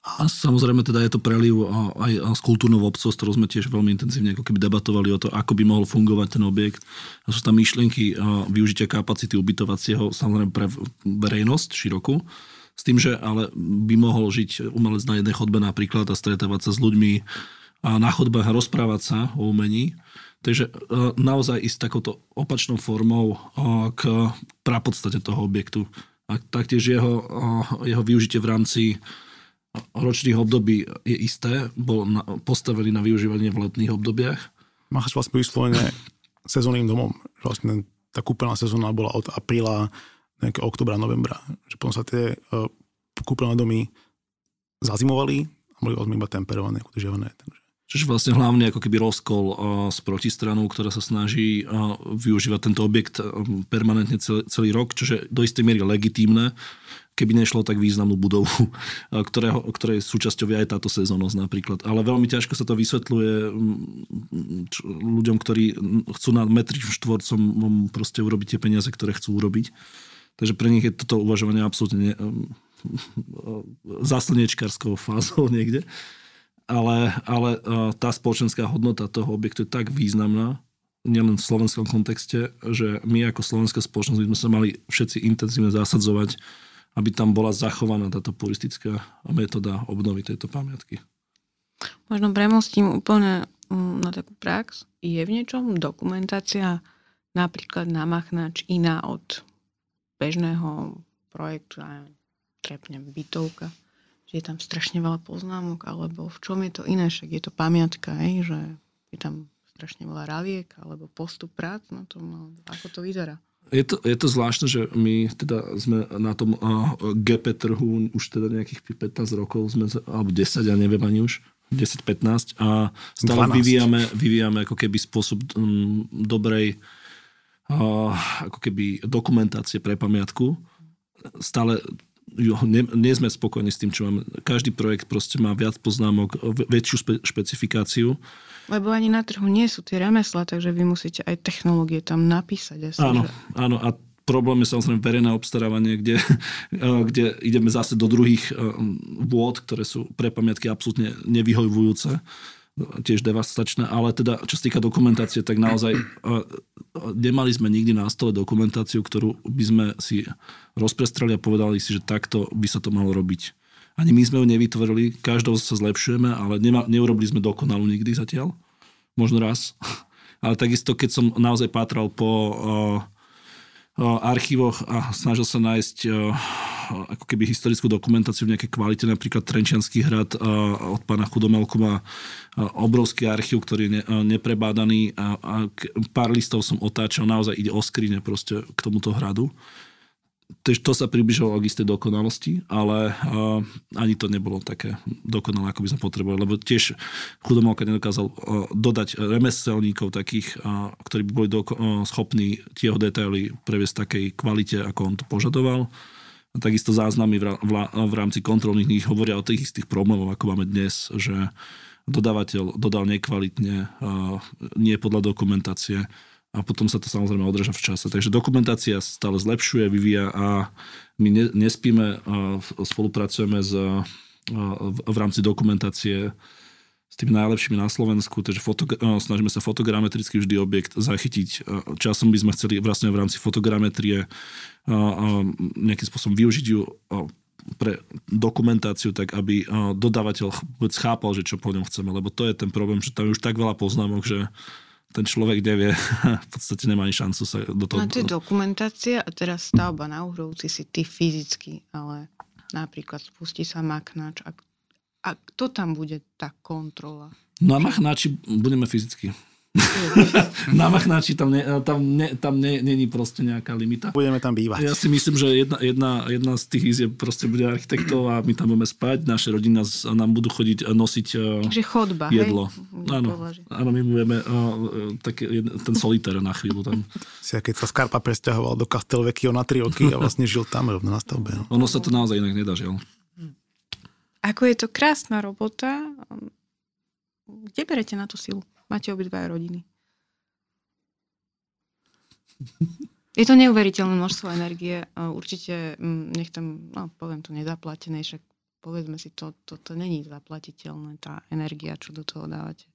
A samozrejme teda je to preliv aj s kultúrnou obcov, s ktorou sme tiež veľmi intenzívne ako keby debatovali o to, ako by mohol fungovať ten objekt. A sú tam myšlienky využitia kapacity ubytovacieho samozrejme pre verejnosť širokú s tým, že ale by mohol žiť umelec na jednej chodbe napríklad a stretávať sa s ľuďmi a na chodbách a rozprávať sa o umení. Takže e, naozaj ísť takouto opačnou formou e, k prapodstate toho objektu. A taktiež jeho, e, jeho využitie v rámci ročných období je isté. Bol postavený na využívanie v letných obdobiach. Máš vlastne vyslovene sezónnym domom. Vlastne tá kúpeľná sezóna bola od apríla nejakého oktobra, novembra. Že potom sa tie uh, kúpeľné domy zazimovali a boli vlastne iba temperované, udržiavané. Takže. Čiže vlastne hlavne ako keby rozkol uh, s protistranou, ktorá sa snaží uh, využívať tento objekt permanentne celý, celý rok, čo je do istej miery legitímne, keby nešlo tak významnú budovu, ktorého, ktorej súčasťou je aj táto sezónnosť napríklad. Ale veľmi ťažko sa to vysvetľuje č, ľuďom, ktorí chcú na metri štvorcom proste urobiť tie peniaze, ktoré chcú urobiť Takže pre nich je toto uvažovanie absolútne ne, záslnečkárskou fázou niekde. Ale, ale tá spoločenská hodnota toho objektu je tak významná, nielen v slovenskom kontexte, že my ako slovenská spoločnosť by sme sa mali všetci intenzívne zasadzovať, aby tam bola zachovaná táto puristická metóda obnovy tejto pamiatky. Možno premostím úplne mm, na takú prax. Je v niečom dokumentácia napríklad na Machnač iná od bežného projektu, ja trepnem bytovka, že je tam strašne veľa poznámok, alebo v čom je to iné, však je to pamiatka, aj, že je tam strašne veľa raviek, alebo postup prác na tom, no, ako to vyzerá. Je to, je to zvláštne, že my teda sme na tom uh, GP trhu už teda nejakých 15 rokov, sme, alebo 10, ja neviem ani už, 10-15 a stále vyvíjame, vyvíjame ako keby spôsob um, dobrej uh, ako keby dokumentácie pre pamiatku. Stále jo, nie, nie sme spokojní s tým, čo máme. Každý projekt proste má viac poznámok, väčšiu špe, špecifikáciu. Lebo ani na trhu nie sú tie remesla, takže vy musíte aj technológie tam napísať. Asi, áno, že... áno a problém je samozrejme verejné obstarávanie, kde, kde ideme zase do druhých vôd, ktoré sú pre pamiatky absolútne nevyhovujúce tiež devastačné, ale teda čo sa týka dokumentácie, tak naozaj nemali sme nikdy na stole dokumentáciu, ktorú by sme si rozprestrali a povedali si, že takto by sa to malo robiť. Ani my sme ju nevytvorili, každou sa zlepšujeme, ale nema, neurobili sme dokonalú nikdy zatiaľ. Možno raz. Ale takisto, keď som naozaj pátral po uh, archívoch a snažil sa nájsť ako keby historickú dokumentáciu v nejakej kvalite, napríklad Trenčianský hrad od pána Chudomelku má obrovský archív, ktorý je neprebádaný a, a pár listov som otáčal, naozaj ide o skrine proste k tomuto hradu to sa približovalo k istej dokonalosti, ale uh, ani to nebolo také dokonalé, ako by sme potrebovali, lebo tiež chudomalka nedokázal uh, dodať remeselníkov takých, uh, ktorí by boli doko- uh, schopní tieho detaily previesť takej kvalite, ako on to požadoval. A takisto záznamy v, v, v rámci kontrolných kníh hovoria o tých istých problémov, ako máme dnes, že dodávateľ dodal nekvalitne, uh, nie podľa dokumentácie a potom sa to samozrejme održa v čase. Takže dokumentácia stále zlepšuje, vyvíja a my ne, nespíme, spolupracujeme s, a v rámci dokumentácie s tými najlepšími na Slovensku, takže fotogra- snažíme sa fotogrametricky vždy objekt zachytiť. Časom by sme chceli vlastne v rámci fotogrametrie nejakým spôsobom využiť ju pre dokumentáciu, tak aby dodávateľ vôbec chápal, že čo po ňom chceme, lebo to je ten problém, že tam je už tak veľa poznámok, že ten človek nevie, v podstate nemá ani šancu sa do toho... No to je dokumentácia a teraz stavba na Uhrovci si ty fyzicky, ale napríklad spustí sa maknač a, a kto tam bude tá kontrola? No a machnáči budeme fyzicky. na Machnáči tam, ne, tam, ne, tam ne, není proste nejaká limita. Budeme tam bývať. Ja si myslím, že jedna, jedna, jedna z tých je proste bude architektov a my tam budeme spať, naše rodiny nás, nám budú chodiť nosiť Takže chodba, jedlo. Hej? Áno, áno, my budeme uh, taký, ten solitér na chvíľu tam. Si, keď sa Skarpa presťahoval do Castelvecchio na tri roky a vlastne žil tam rovno na stavbe. No. Ono sa to naozaj inak nedá, žiaľ. Ako je to krásna robota, kde berete na tú silu? Máte obidva rodiny. Je to neuveriteľné množstvo energie. Určite, mm, nech tam, no poviem to nezaplatené, však povedzme si, to, to, to není zaplatiteľné, tá energia, čo do toho dávate.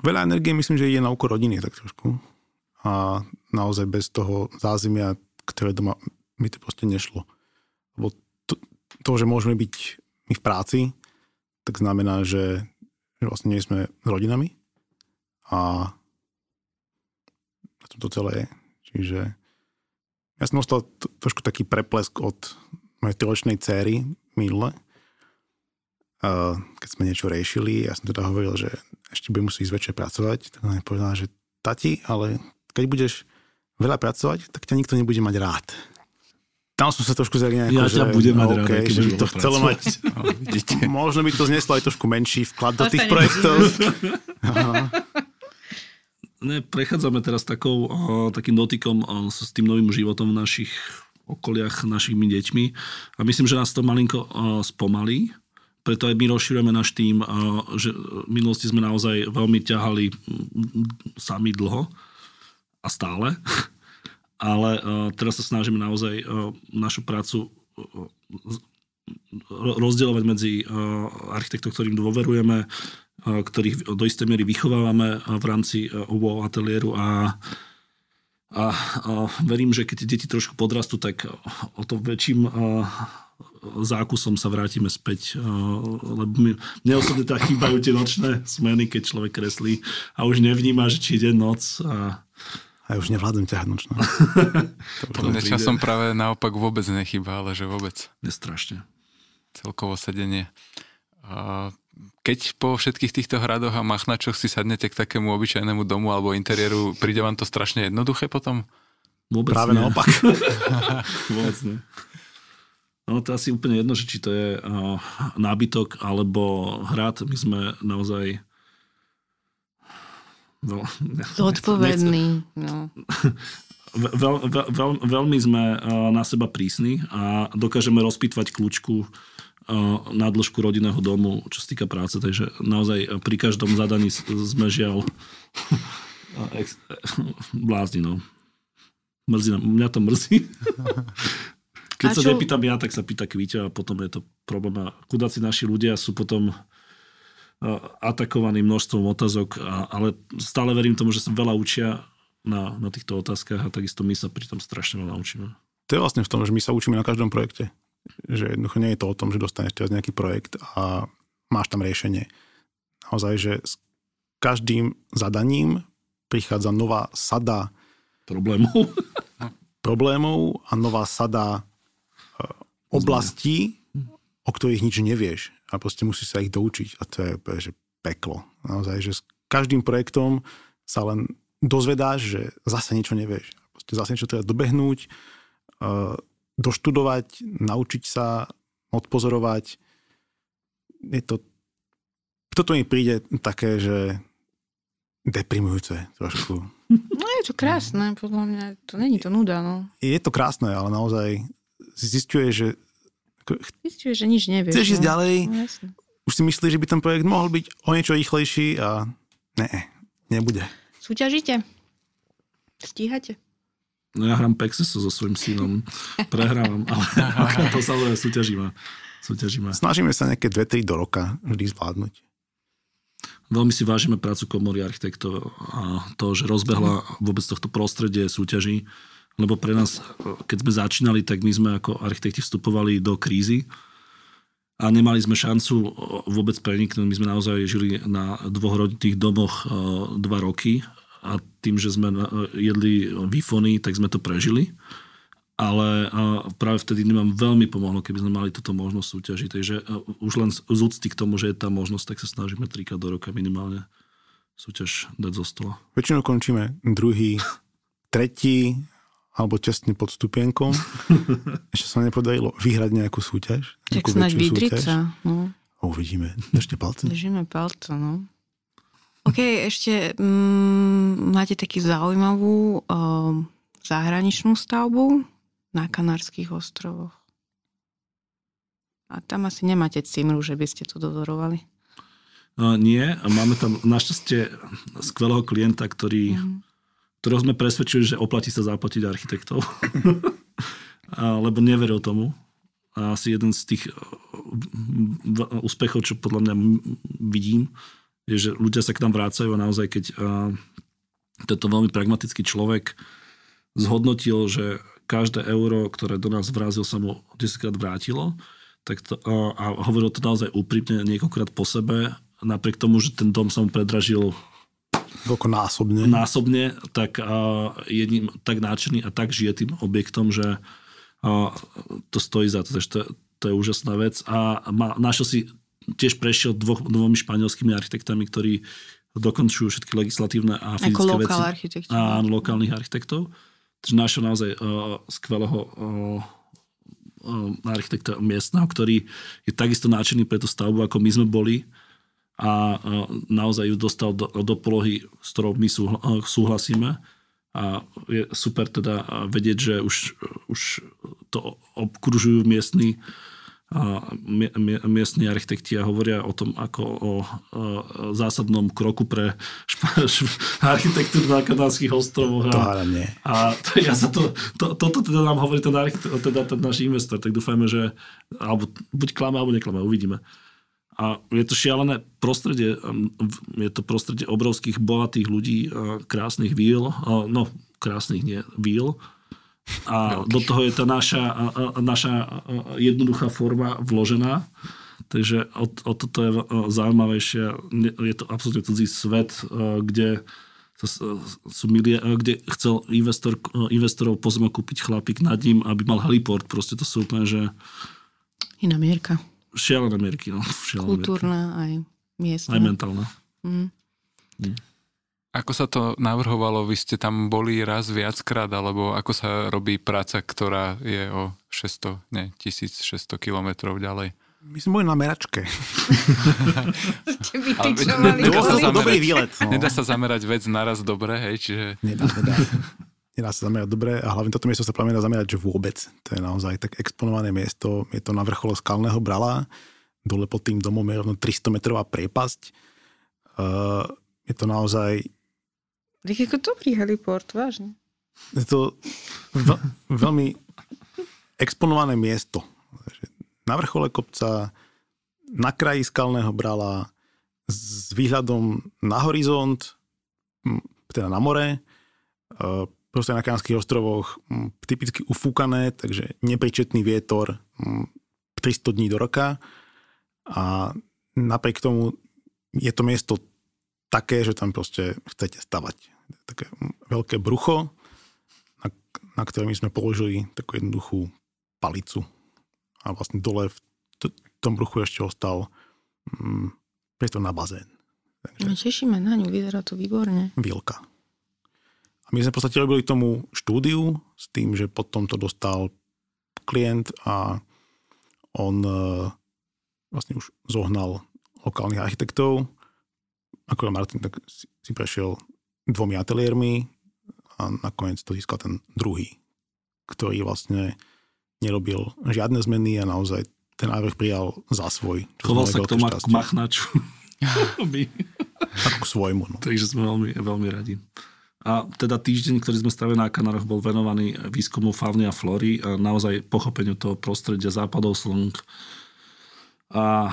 Veľa energie myslím, že je na úkor rodiny tak trošku. A naozaj bez toho zázemia, ktoré doma mi to proste nešlo. Lebo to, to, že môžeme byť my v práci, tak znamená, že, že vlastne nie sme rodinami a na tom to celé je. Čiže ja som dostal t- trošku taký preplesk od mojej tročnej céry minule, uh, keď sme niečo riešili, ja som teda hovoril, že ešte budem musieť ísť večer pracovať, tak ona mi povedala, že tati, ale keď budeš veľa pracovať, tak ťa nikto nebude mať rád. Tam som sa trošku zrejme Ja že, ťa budem mať okay, rád, že by to chcelo mať. No, možno by to zneslo aj trošku menší vklad do tých projektov. ne, prechádzame teraz takou, takým dotykom s tým novým životom v našich okoliach, našimi deťmi. A myslím, že nás to malinko spomalí, preto aj my rozšírujeme náš tým, že v minulosti sme naozaj veľmi ťahali sami dlho a stále, ale teraz sa snažíme naozaj našu prácu rozdielovať medzi architektov, ktorým dôverujeme, ktorých do istej miery vychovávame v rámci UVO ateliéru a, a, a verím, že keď deti trošku podrastú, tak o to väčším zákusom sa vrátime späť, lebo mi, mne osobne tak chýbajú tie nočné smeny, keď človek kreslí a už nevníma, že či ide noc a a ja už nevládam ťahať nočno. to mne časom práve naopak vôbec nechýba, ale že vôbec. Nestrašne. Celkovo sedenie. Keď po všetkých týchto hradoch a machnačoch si sadnete k takému obyčajnému domu alebo interiéru, príde vám to strašne jednoduché potom? Vôbec Práve nie. naopak. Vôbec nie. No to asi úplne jedno, že či to je uh, nábytok alebo hrad. My sme naozaj veľ, zodpovedný. No. Veľ, veľ, veľ, veľmi sme uh, na seba prísni a dokážeme rozpýtvať kľúčku uh, na dĺžku rodinného domu, čo sa týka práce. Takže naozaj pri každom zadaní sme žiaľ ex, blázni. No. Mrzí, mňa to mrzí. Keď a sa čo? nepýtam ja, tak sa pýta Kvíťa a potom je to problém. A chudáci naši ľudia sú potom atakovaní množstvom otázok, ale stále verím tomu, že sa veľa učia na, na týchto otázkach a takisto my sa pri tom strašne veľa učíme. To je vlastne v tom, že my sa učíme na každom projekte. Že jednoducho nie je to o tom, že dostaneš teraz nejaký projekt a máš tam riešenie. Naozaj, že s každým zadaním prichádza nová sada problémov. problémov a nová sada oblastí, o ktorých nič nevieš a proste musíš sa ich doučiť a to je že peklo. Naozaj, že s každým projektom sa len dozvedáš, že zase niečo nevieš. Proste zase niečo treba dobehnúť, doštudovať, naučiť sa, odpozorovať. Je to, toto mi príde také, že deprimujúce trošku. No je to krásne, podľa mňa. To není to nuda, no. Je to krásne, ale naozaj zistuje, že... Zistuje, že nič nevieš. Chceš ísť no. ďalej, no, už si myslíš, že by ten projekt mohol byť o niečo rýchlejší a ne, nebude. Súťažíte? Stíhate? No ja hrám Pexeso so svojím synom. Prehrávam, ale to samozrejme súťažíme. súťažíme. Snažíme sa nejaké 2-3 do roka vždy zvládnuť. Veľmi si vážime prácu komory architektov a to, že rozbehla vôbec tohto prostredie súťaží lebo pre nás, keď sme začínali, tak my sme ako architekti vstupovali do krízy a nemali sme šancu vôbec preniknúť. My sme naozaj žili na dvoch roditých domoch e, dva roky a tým, že sme jedli výfony, tak sme to prežili. Ale práve vtedy nám veľmi pomohlo, keby sme mali túto možnosť súťažiť. Takže e, už len z úcty k tomu, že je tá možnosť, tak sa snažíme trikrát do roka minimálne súťaž dať zo stola. Väčšinou končíme druhý, tretí, alebo tesne pod stupienkom. Ešte sa nepodarilo vyhrať nejakú súťaž. Tak snáď vydriť sa. No. Uvidíme. Držte palce. Držíme palce, no. OK, ešte mm, máte taký zaujímavú um, zahraničnú stavbu na Kanárských ostrovoch. A tam asi nemáte cimru, že by ste to dozorovali. Uh, nie, máme tam našťastie skvelého klienta, ktorý mm ktorého sme presvedčili, že oplatí sa zaplatiť architektov. Lebo neveril tomu. A asi jeden z tých uh, úspechov, čo podľa mňa vidím, je, že ľudia sa k nám vrácajú a naozaj, keď uh, tento veľmi pragmatický človek zhodnotil, že každé euro, ktoré do nás vrazil, sa mu 10 krát vrátilo, tak to, uh, a hovoril to naozaj úprimne niekoľkokrát po sebe, napriek tomu, že ten dom sa mu predražil Koľko násobne? Násobne, tak uh, jedným tak náčený a tak žije tým objektom, že uh, to stojí za to. Takže to, to je úžasná vec. A ma, našiel si, tiež prešiel dvoch, dvomi španielskými architektami, ktorí dokončujú všetky legislatívne a fyzické Ako veci. architektov. A lokálnych architektov. Takže našiel naozaj uh, skvelého uh, architekta miestneho, ktorý je takisto náčený pre tú stavbu, ako my sme boli a naozaj ju dostal do, do polohy, s ktorou my súhlasíme a je super teda vedieť, že už, už to obkružujú miestni miestni architekti a hovoria o tom ako o, zásadnom kroku pre architektúru na Kanárských ostrovoch. A, nie. a to, ja sa to, to, toto teda nám hovorí ten, teda ten náš investor, tak dúfajme, že alebo buď klame, alebo neklame, uvidíme. A je to šialené prostredie, je to prostredie obrovských, bohatých ľudí, krásnych víl, no krásnych nie, víl. A do toho je tá naša, naša jednoduchá forma vložená. Takže o, o toto je zaujímavejšie. Je to absolútne cudzí svet, kde sú milie, kde chcel investor, investorov pozemok kúpiť chlapík nad ním, aby mal heliport. Proste to sú úplne, že... Iná mierka. Šialené mierky, no. Šialené Kultúrna mierky. aj miestna. Aj mentálna. Mm. Mm. Ako sa to navrhovalo? Vy ste tam boli raz viackrát, alebo ako sa robí práca, ktorá je o 600, ne, 1600 kilometrov ďalej? My sme boli na meračke. Nedá sa zamerať, dobrý výlet. No. Nedá sa zamerať vec naraz dobre, hej, čiže... Nedá, nedá. Nedá sa zamerať dobre a hlavne toto miesto sa práve nedá zamerať, že vôbec. To je naozaj tak exponované miesto. Je to na vrchole skalného brala. Dole pod tým domom je rovno 300 metrová priepasť. Uh, je to naozaj... Tak ako dobrý heliport, vážne. Je to veľ, veľmi exponované miesto na vrchole kopca, na kraji skalného brala, s výhľadom na horizont, teda na more, e, proste na Kánskych ostrovoch typicky ufúkané, takže nepričetný vietor 300 dní do roka a napriek tomu je to miesto také, že tam proste chcete stavať. Také veľké brucho, na, na ktoré my sme položili takú jednoduchú palicu a vlastne dole v t- tom bruchu ešte ostal mm, priestor na bazén. Takže... No, tešíme na ňu, vyzerá to výborne. Vilka. A my sme v podstate robili tomu štúdiu s tým, že potom to dostal klient a on e, vlastne už zohnal lokálnych architektov. Ako Martin tak si, si prešiel dvomi ateliérmi a nakoniec to získal ten druhý, ktorý vlastne nerobil žiadne zmeny a naozaj ten návrh prijal za svoj. Choval sa k tomu ako machnaču. ako k svojmu. No. Takže sme veľmi, veľmi radi. A teda týždeň, ktorý sme strávili na Kanároch, bol venovaný výskumu fauny a flóry a naozaj pochopeniu toho prostredia západov slnk a,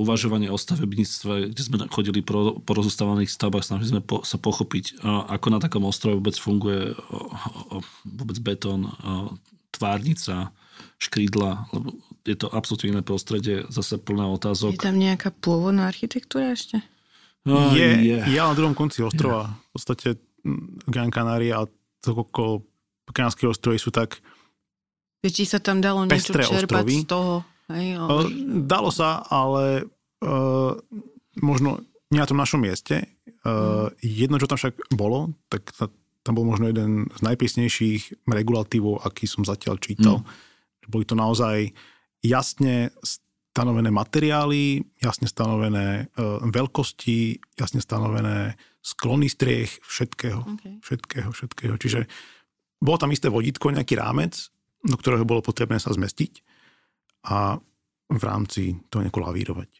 uvažovanie o stavebníctve, kde sme chodili po, po rozostávaných stavbách, snažili sme po, sa pochopiť, ako na takom ostrove vôbec funguje vôbec betón, tvárnica, škrídla, lebo je to absolútne iné prostredie, zase plné otázok. Je tam nejaká pôvodná architektúra ešte? No, je, je. Ja na druhom konci ostrova. Je. V podstate Gran Canaria a okolo Kanárske ostrovy sú tak Či sa tam dalo niečo čerpať ostrovy. z toho? Hej, ale... Dalo sa, ale uh, možno nie na tom našom mieste. Uh. Jedno, čo tam však bolo, tak tá, tam bol možno jeden z najprísnejších regulatívov, aký som zatiaľ čítal. Mm. Boli to naozaj jasne stanovené materiály, jasne stanovené e, veľkosti, jasne stanovené sklony striech, všetkého, okay. všetkého, všetkého. Čiže bolo tam isté vodítko, nejaký rámec, do ktorého bolo potrebné sa zmestiť a v rámci toho nejako lavírovať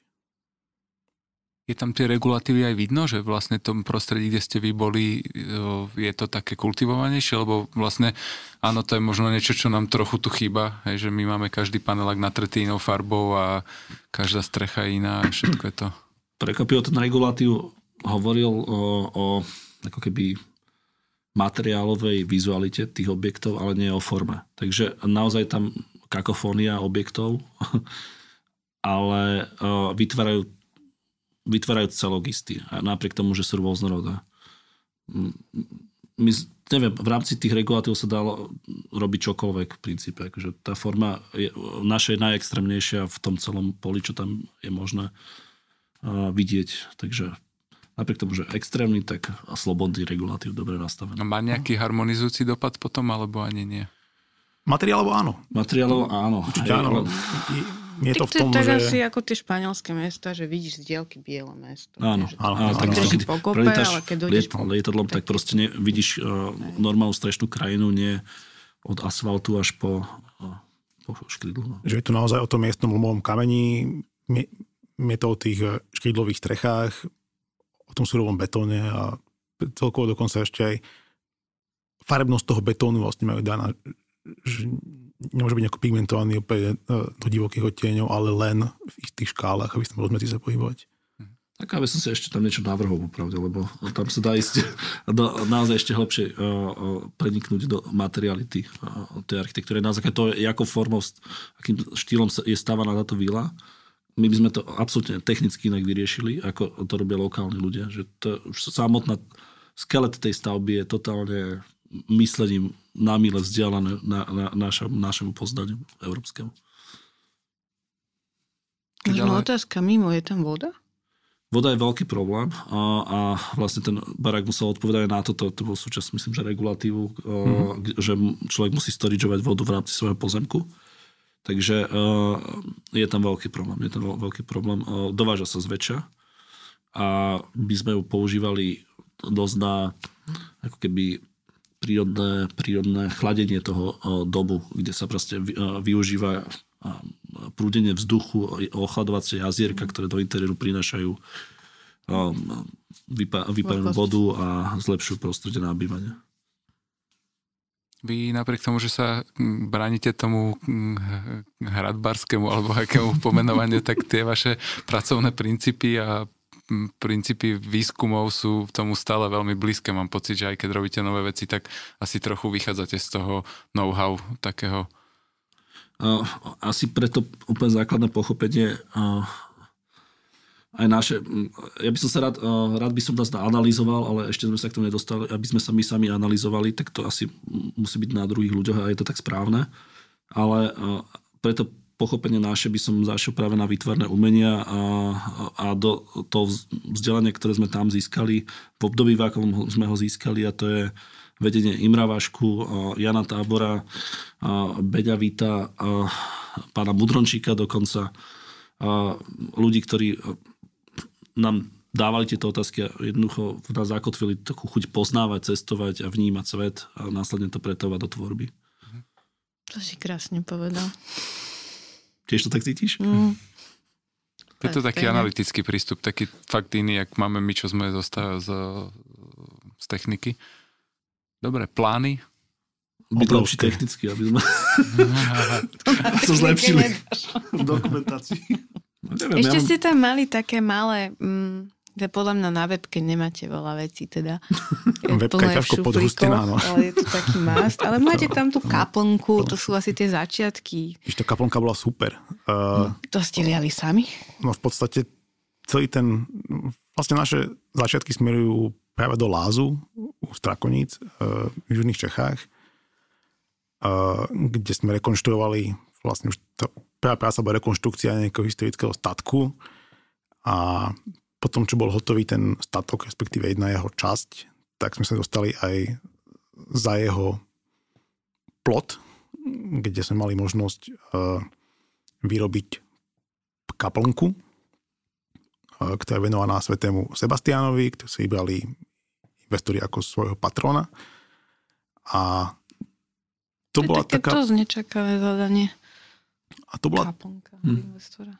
je tam tie regulatívy aj vidno, že vlastne v tom prostredí, kde ste vy boli, je to také kultivovanejšie, lebo vlastne áno, to je možno niečo, čo nám trochu tu chýba, hej, že my máme každý panelák natretý inou farbou a každá strecha je iná a všetko je to. Prekvapilo ten regulatív hovoril o, o ako keby materiálovej vizualite tých objektov, ale nie o forme. Takže naozaj tam kakofónia objektov, ale vytvárajú vytvárajú celogisty. A napriek tomu, že sú rôznorodé. My, neviem, v rámci tých regulatív sa dalo robiť čokoľvek v princípe. Akože tá forma je naša je najextrémnejšia v tom celom poli, čo tam je možné uh, vidieť. Takže napriek tomu, že extrémny, tak a slobodný regulatív dobre nastavený. Má nejaký harmonizujúci dopad potom, alebo ani nie? Materiálovo áno. Materiálovo áno. Určite áno je to v tom, tak že... asi ako tie španielské mesta, že vidíš z dielky biele mesto. Áno, áno, áno. Tak keď pokope, ale keď dojdeš liet, po... lietadlom, tak, tak proste ne, vidíš uh, normálnu strešnú krajinu, nie od asfaltu až po, uh, po škrydlu. No. Že je tu naozaj o tom miestnom lomovom kameni, je to o tých eh, škrydlových strechách, o tom surovom betóne a celkovo dokonca ešte aj farebnosť toho betónu vlastne majú daná, že nemôže byť nejako pigmentovaný opäť e, do divokých odtieňov, ale len v istých škálach, aby sme rozmedzi sa pohybovať. Tak aby som si ešte tam niečo navrhol, popravde, lebo tam sa dá ísť do, naozaj ešte hlbšie uh, preniknúť do materiality uh, tej architektúry. Na základe toho, ako formou, akým štýlom je stávaná táto vila, my by sme to absolútne technicky inak vyriešili, ako to robia lokálni ľudia. Že to, už samotná skelet tej stavby je totálne myslením námile vzdialené na, na, našem, našemu poznaniu európskemu. Možno otázka mimo, je tam voda? Voda je veľký problém a, a vlastne ten barák musel odpovedať na toto, to bol súčasť, myslím, že regulatívu, mm-hmm. že človek musí storidžovať vodu v rámci svojho pozemku. Takže uh, je tam veľký problém. Je tam veľký problém. Uh, dováža sa zväčša a my sme ju používali dosť na ako keby prírodné, prírodné chladenie toho uh, dobu, kde sa proste uh, využíva prúdenie vzduchu, ochladovacie jazierka, ktoré do interiéru prinášajú vyparenú vodu a zlepšujú prostredie na bývanie. Vy napriek tomu, že sa bránite tomu hradbarskému alebo akému pomenovaniu, tak tie vaše pracovné princípy a princípy výskumov sú tomu stále veľmi blízke. Mám pocit, že aj keď robíte nové veci, tak asi trochu vychádzate z toho know-how takého asi preto úplne základné pochopenie aj naše, ja by som sa rád, rád by som nás analyzoval, ale ešte sme sa k tomu nedostali, aby sme sa my sami analyzovali, tak to asi musí byť na druhých ľuďoch a je to tak správne. Ale preto pochopenie naše by som zašiel práve na výtvarné umenia a, a do toho vzdelania, ktoré sme tam získali, v období, v akom sme ho získali a to je vedenie Imra Vašku, Jana Tábora, Beďa Vita, pána Mudrončíka dokonca, ľudí, ktorí nám dávali tieto otázky a jednoducho nás zakotvili takú chuť poznávať, cestovať a vnímať svet a následne to pretovať do tvorby. To si krásne povedal. Tiež to tak cítiš? Mm. Je to taký analytický prístup, taký fakt iný, jak máme my, čo sme z, z, z techniky. Dobre, plány? Byť lepší technicky, aby sme sa zlepšili v dokumentácii. No, neviem, Ešte ja ste tam mali také malé, mm, podľa mňa na webke nemáte veľa vecí, teda. Webka je ťažko podhustená, no. Ale je to taký mast. Ale máte tam tú kaplnku, to sú asi tie začiatky. Ešte kaplnka bola super. Uh, to ste liali sami? No v podstate celý ten, vlastne naše začiatky smerujú práve do Lázu u Strakoníc eh, v južných Čechách, eh, kde sme rekonštruovali vlastne už tá prvá práca bola rekonštrukcia nejakého historického statku a potom, čo bol hotový ten statok, respektíve jedna jeho časť, tak sme sa dostali aj za jeho plot, kde sme mali možnosť eh, vyrobiť kaplnku, ktorá je venovaná svetému Sebastianovi, ktorý si vybrali investori ako svojho patrona. A to, bola také taká... To nečakané zadanie. A to bola... Kaponka hm. investora.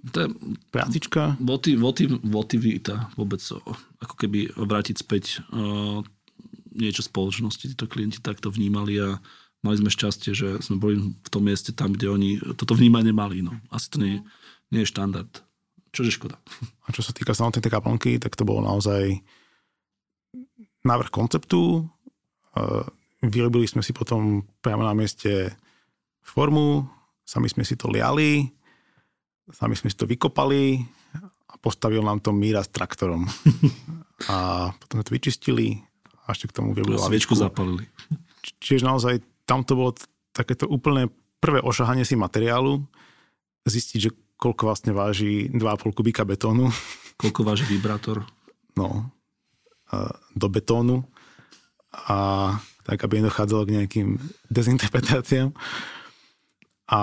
To je prácička. Votiv, votiv, votivita vôbec ako keby vrátiť späť uh, niečo spoločnosti. Títo klienti takto vnímali a mali sme šťastie, že sme boli v tom mieste tam, kde oni toto vnímanie mali. No. Asi to nie, nie je štandard. Čože škoda. A čo sa týka samotnej tej kaplnky, tak to bolo naozaj návrh konceptu, vyrobili sme si potom priamo na mieste formu, sami sme si to liali, sami sme si to vykopali a postavil nám to Míra s traktorom. A potom sme to vyčistili a ešte k tomu vyrobili Sviečku zapalili. Čiže naozaj tam to bolo takéto úplne prvé ošahanie si materiálu, zistiť, že koľko vlastne váži 2,5 kubíka betónu. Koľko váži vibrátor. No, do betónu a tak, aby nedochádzalo k nejakým dezinterpretáciám. A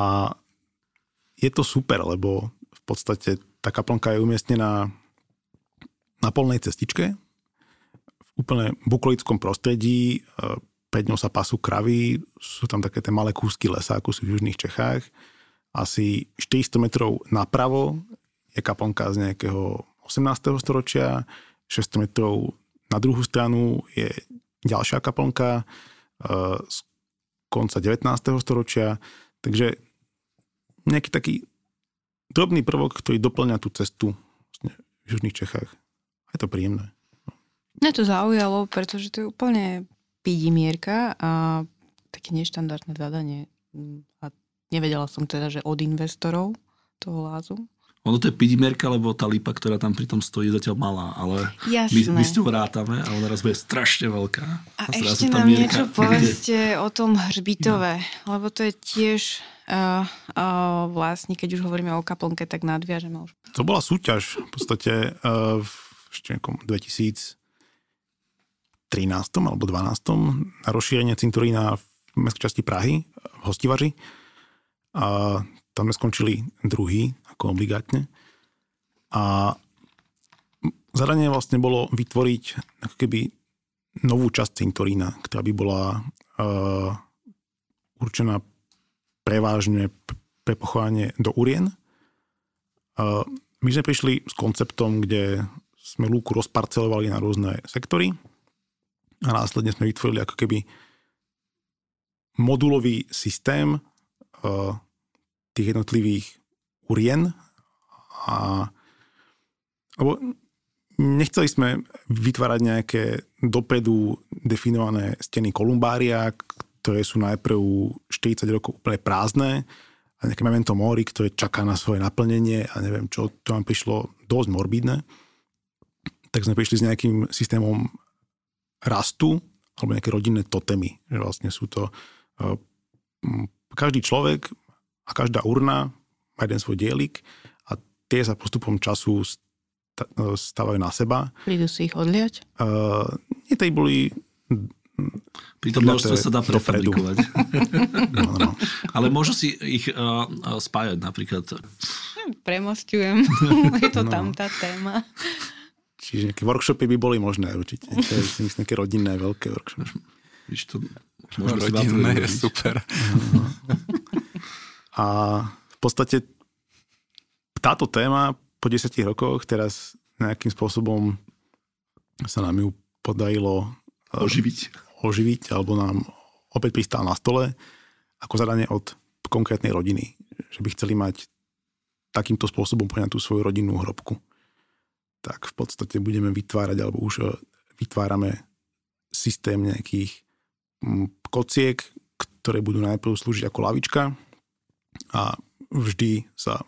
je to super, lebo v podstate tá kaplnka je umiestnená na polnej cestičke, v úplne bukolickom prostredí, e, pred ňou sa pasú kravy, sú tam také tie malé kúsky lesa, ako sú v južných Čechách. Asi 400 metrov napravo je kaplnka z nejakého 18. storočia, 600 metrov na druhú stranu je ďalšia kaplnka eh, z konca 19. storočia, takže nejaký taký drobný prvok, ktorý doplňa tú cestu v južných Čechách. Je to príjemné. Mňa to zaujalo, pretože to je úplne pidimierka a také neštandardné zadanie. A nevedela som teda, že od investorov toho lázu. Ono to je pidimierka, lebo tá lipa, ktorá tam pritom stojí, je zatiaľ malá, ale Jasné. my, my s ňou rátame a ona raz bude strašne veľká. A, a ešte nám mierka niečo povedzte o tom hřbitove, lebo to je tiež uh, uh, vlastne, keď už hovoríme o kaplnke, tak nadviažeme už. To bola súťaž v podstate uh, v ešte nejakom 2013 alebo 12 na rozšírenie cintorína v mestskej časti Prahy, v Hostivaři. A tam sme skončili druhý, ako obligátne. A zadanie vlastne bolo vytvoriť ako keby novú časť cintorína, ktorá by bola uh, určená prevážne pre pochovanie do urien. My sme prišli s konceptom, kde sme lúku rozparcelovali na rôzne sektory a následne sme vytvorili ako keby modulový systém tých jednotlivých urien a lebo nechceli sme vytvárať nejaké dopredu definované steny kolumbária, ktoré sú najprv 40 rokov úplne prázdne a nejaké memento mori, ktoré čaká na svoje naplnenie a neviem čo, to nám prišlo dosť morbidné. Tak sme prišli s nejakým systémom rastu alebo nejaké rodinné totemy. Že vlastne sú to uh, každý človek a každá urna má jeden svoj dielik a tie sa postupom času sta- stávajú na seba. Prídu si ich odliať? Uh, nie, tej boli Pri tom množstve sa dá prefabrikovať. no, no. Ale môžu si ich uh, uh, spájať napríklad. Premostujem. je to No. tam tá téma. Čiže nejaké workshopy by boli možné určite. To je myslím, nejaké rodinné veľké workshopy. Víš, to môžeme v apríli Rodinné je super. A v podstate táto téma po 10 rokoch teraz nejakým spôsobom sa nám ju podarilo eh, Oživiť. Oživiť alebo nám opäť pristál na stole ako zadanie od konkrétnej rodiny. Že by chceli mať takýmto spôsobom poňať tú svoju rodinnú hrobku. Tak v podstate budeme vytvárať alebo už eh, vytvárame systém nejakých kociek, ktoré budú najprv slúžiť ako lavička a vždy sa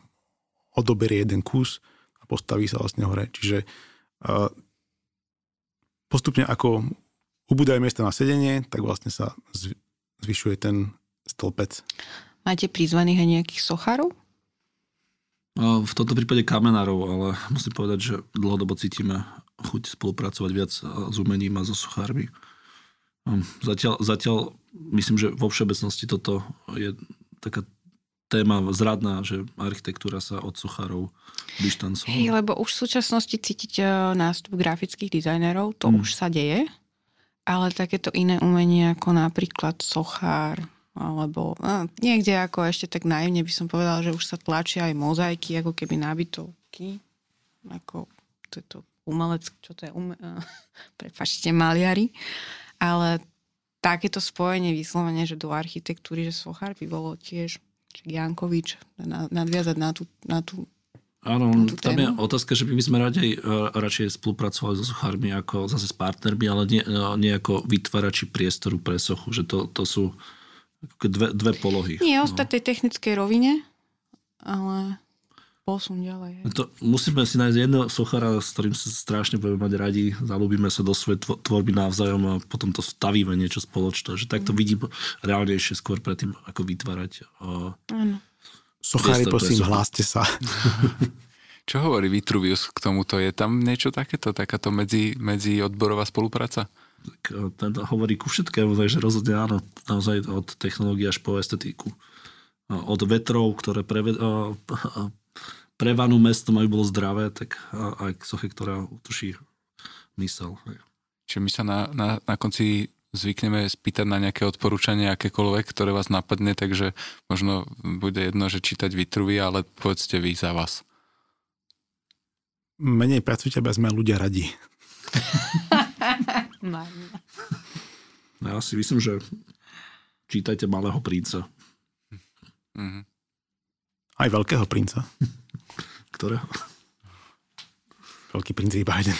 odoberie jeden kus a postaví sa vlastne hore. Čiže uh, postupne ako ubúdajú miesta na sedenie, tak vlastne sa zv- zvyšuje ten stĺpec. Máte prizvaných aj nejakých sochárov? No, V tomto prípade kamenárov, ale musím povedať, že dlhodobo cítime chuť spolupracovať viac s umením a so suchármi. Um, Zatiaľ, zatiaľ myslím, že vo všeobecnosti toto je taká téma zradná, že architektúra sa od suchárov dištancovala. Hej, lebo už v súčasnosti cítiť eh, nástup grafických dizajnerov, to Mm. už sa deje, ale takéto iné umenie ako napríklad sochár, alebo a, niekde ako ešte tak naivne by som povedala, že už sa tlačia aj mozaiky, ako keby nábytovky, ako to je to umelec, čo to je, ume, prepačte, maliari, ale takéto spojenie vyslovene, že do architektúry, že sochár by bolo tiež Jankovič, na- nadviazať na tú, na tú Áno, tam je otázka, že by my sme radej, eh, radšej spolupracovali so sochármi ako zase s partnermi, ale nie, eh, nie ako vytvárači priestoru pre sochu, že to, to sú dve, dve polohy. Nie No. tej technickej rovine, ale posun ďalej. To, musíme si nájsť jedného sochára, s ktorým sa strašne budeme mať radi, zalúbime sa do svojej tvo- tvorby navzájom a potom to stavíme niečo spoločné. Že takto vidím reálnejšie skôr predtým, ako vytvárať. eh, Áno. Sochári, prosím, hláste sa. Čo hovorí Vitruvius k tomuto? Je tam niečo takéto, takáto medzi, medzi odborová spolupráca? tak, eh, ten hovorí ku všetkému, takže rozhodne áno, naozaj od technológie až po estetiku. Eh, Od vetrov, ktoré preve, eh, prevanú mestom, aby bolo zdravé, tak a- aj k soche, ktorá utuší mysel. Čiže my sa na, na, na konci zvykneme spýtať na nejaké odporúčanie, akékoľvek, ktoré vás napadne, takže možno bude jedno, že čítať Vitruvi, ale povedzte vy za vás. Menej pracujte, aby sme ľudia radi. Ja si myslím, že čítajte Malého princa. Mhm. Aj veľkého princa. Ktorého? veľký princíp Biden.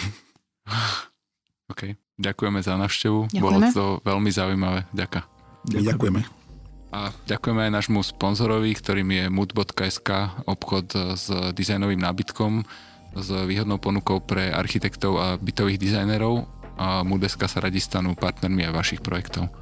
OK. Ďakujeme za návštevu. Bolo to veľmi zaujímavé. Ďaka. Ďakujeme. Ďakujeme. A ďakujeme aj nášmu sponzorovi, ktorým je mood.sk, obchod s dizajnovým nábytkom, s výhodnou ponukou pre architektov a bytových dizajnerov. A Mood.sk sa radi stanú partnermi aj vašich projektov.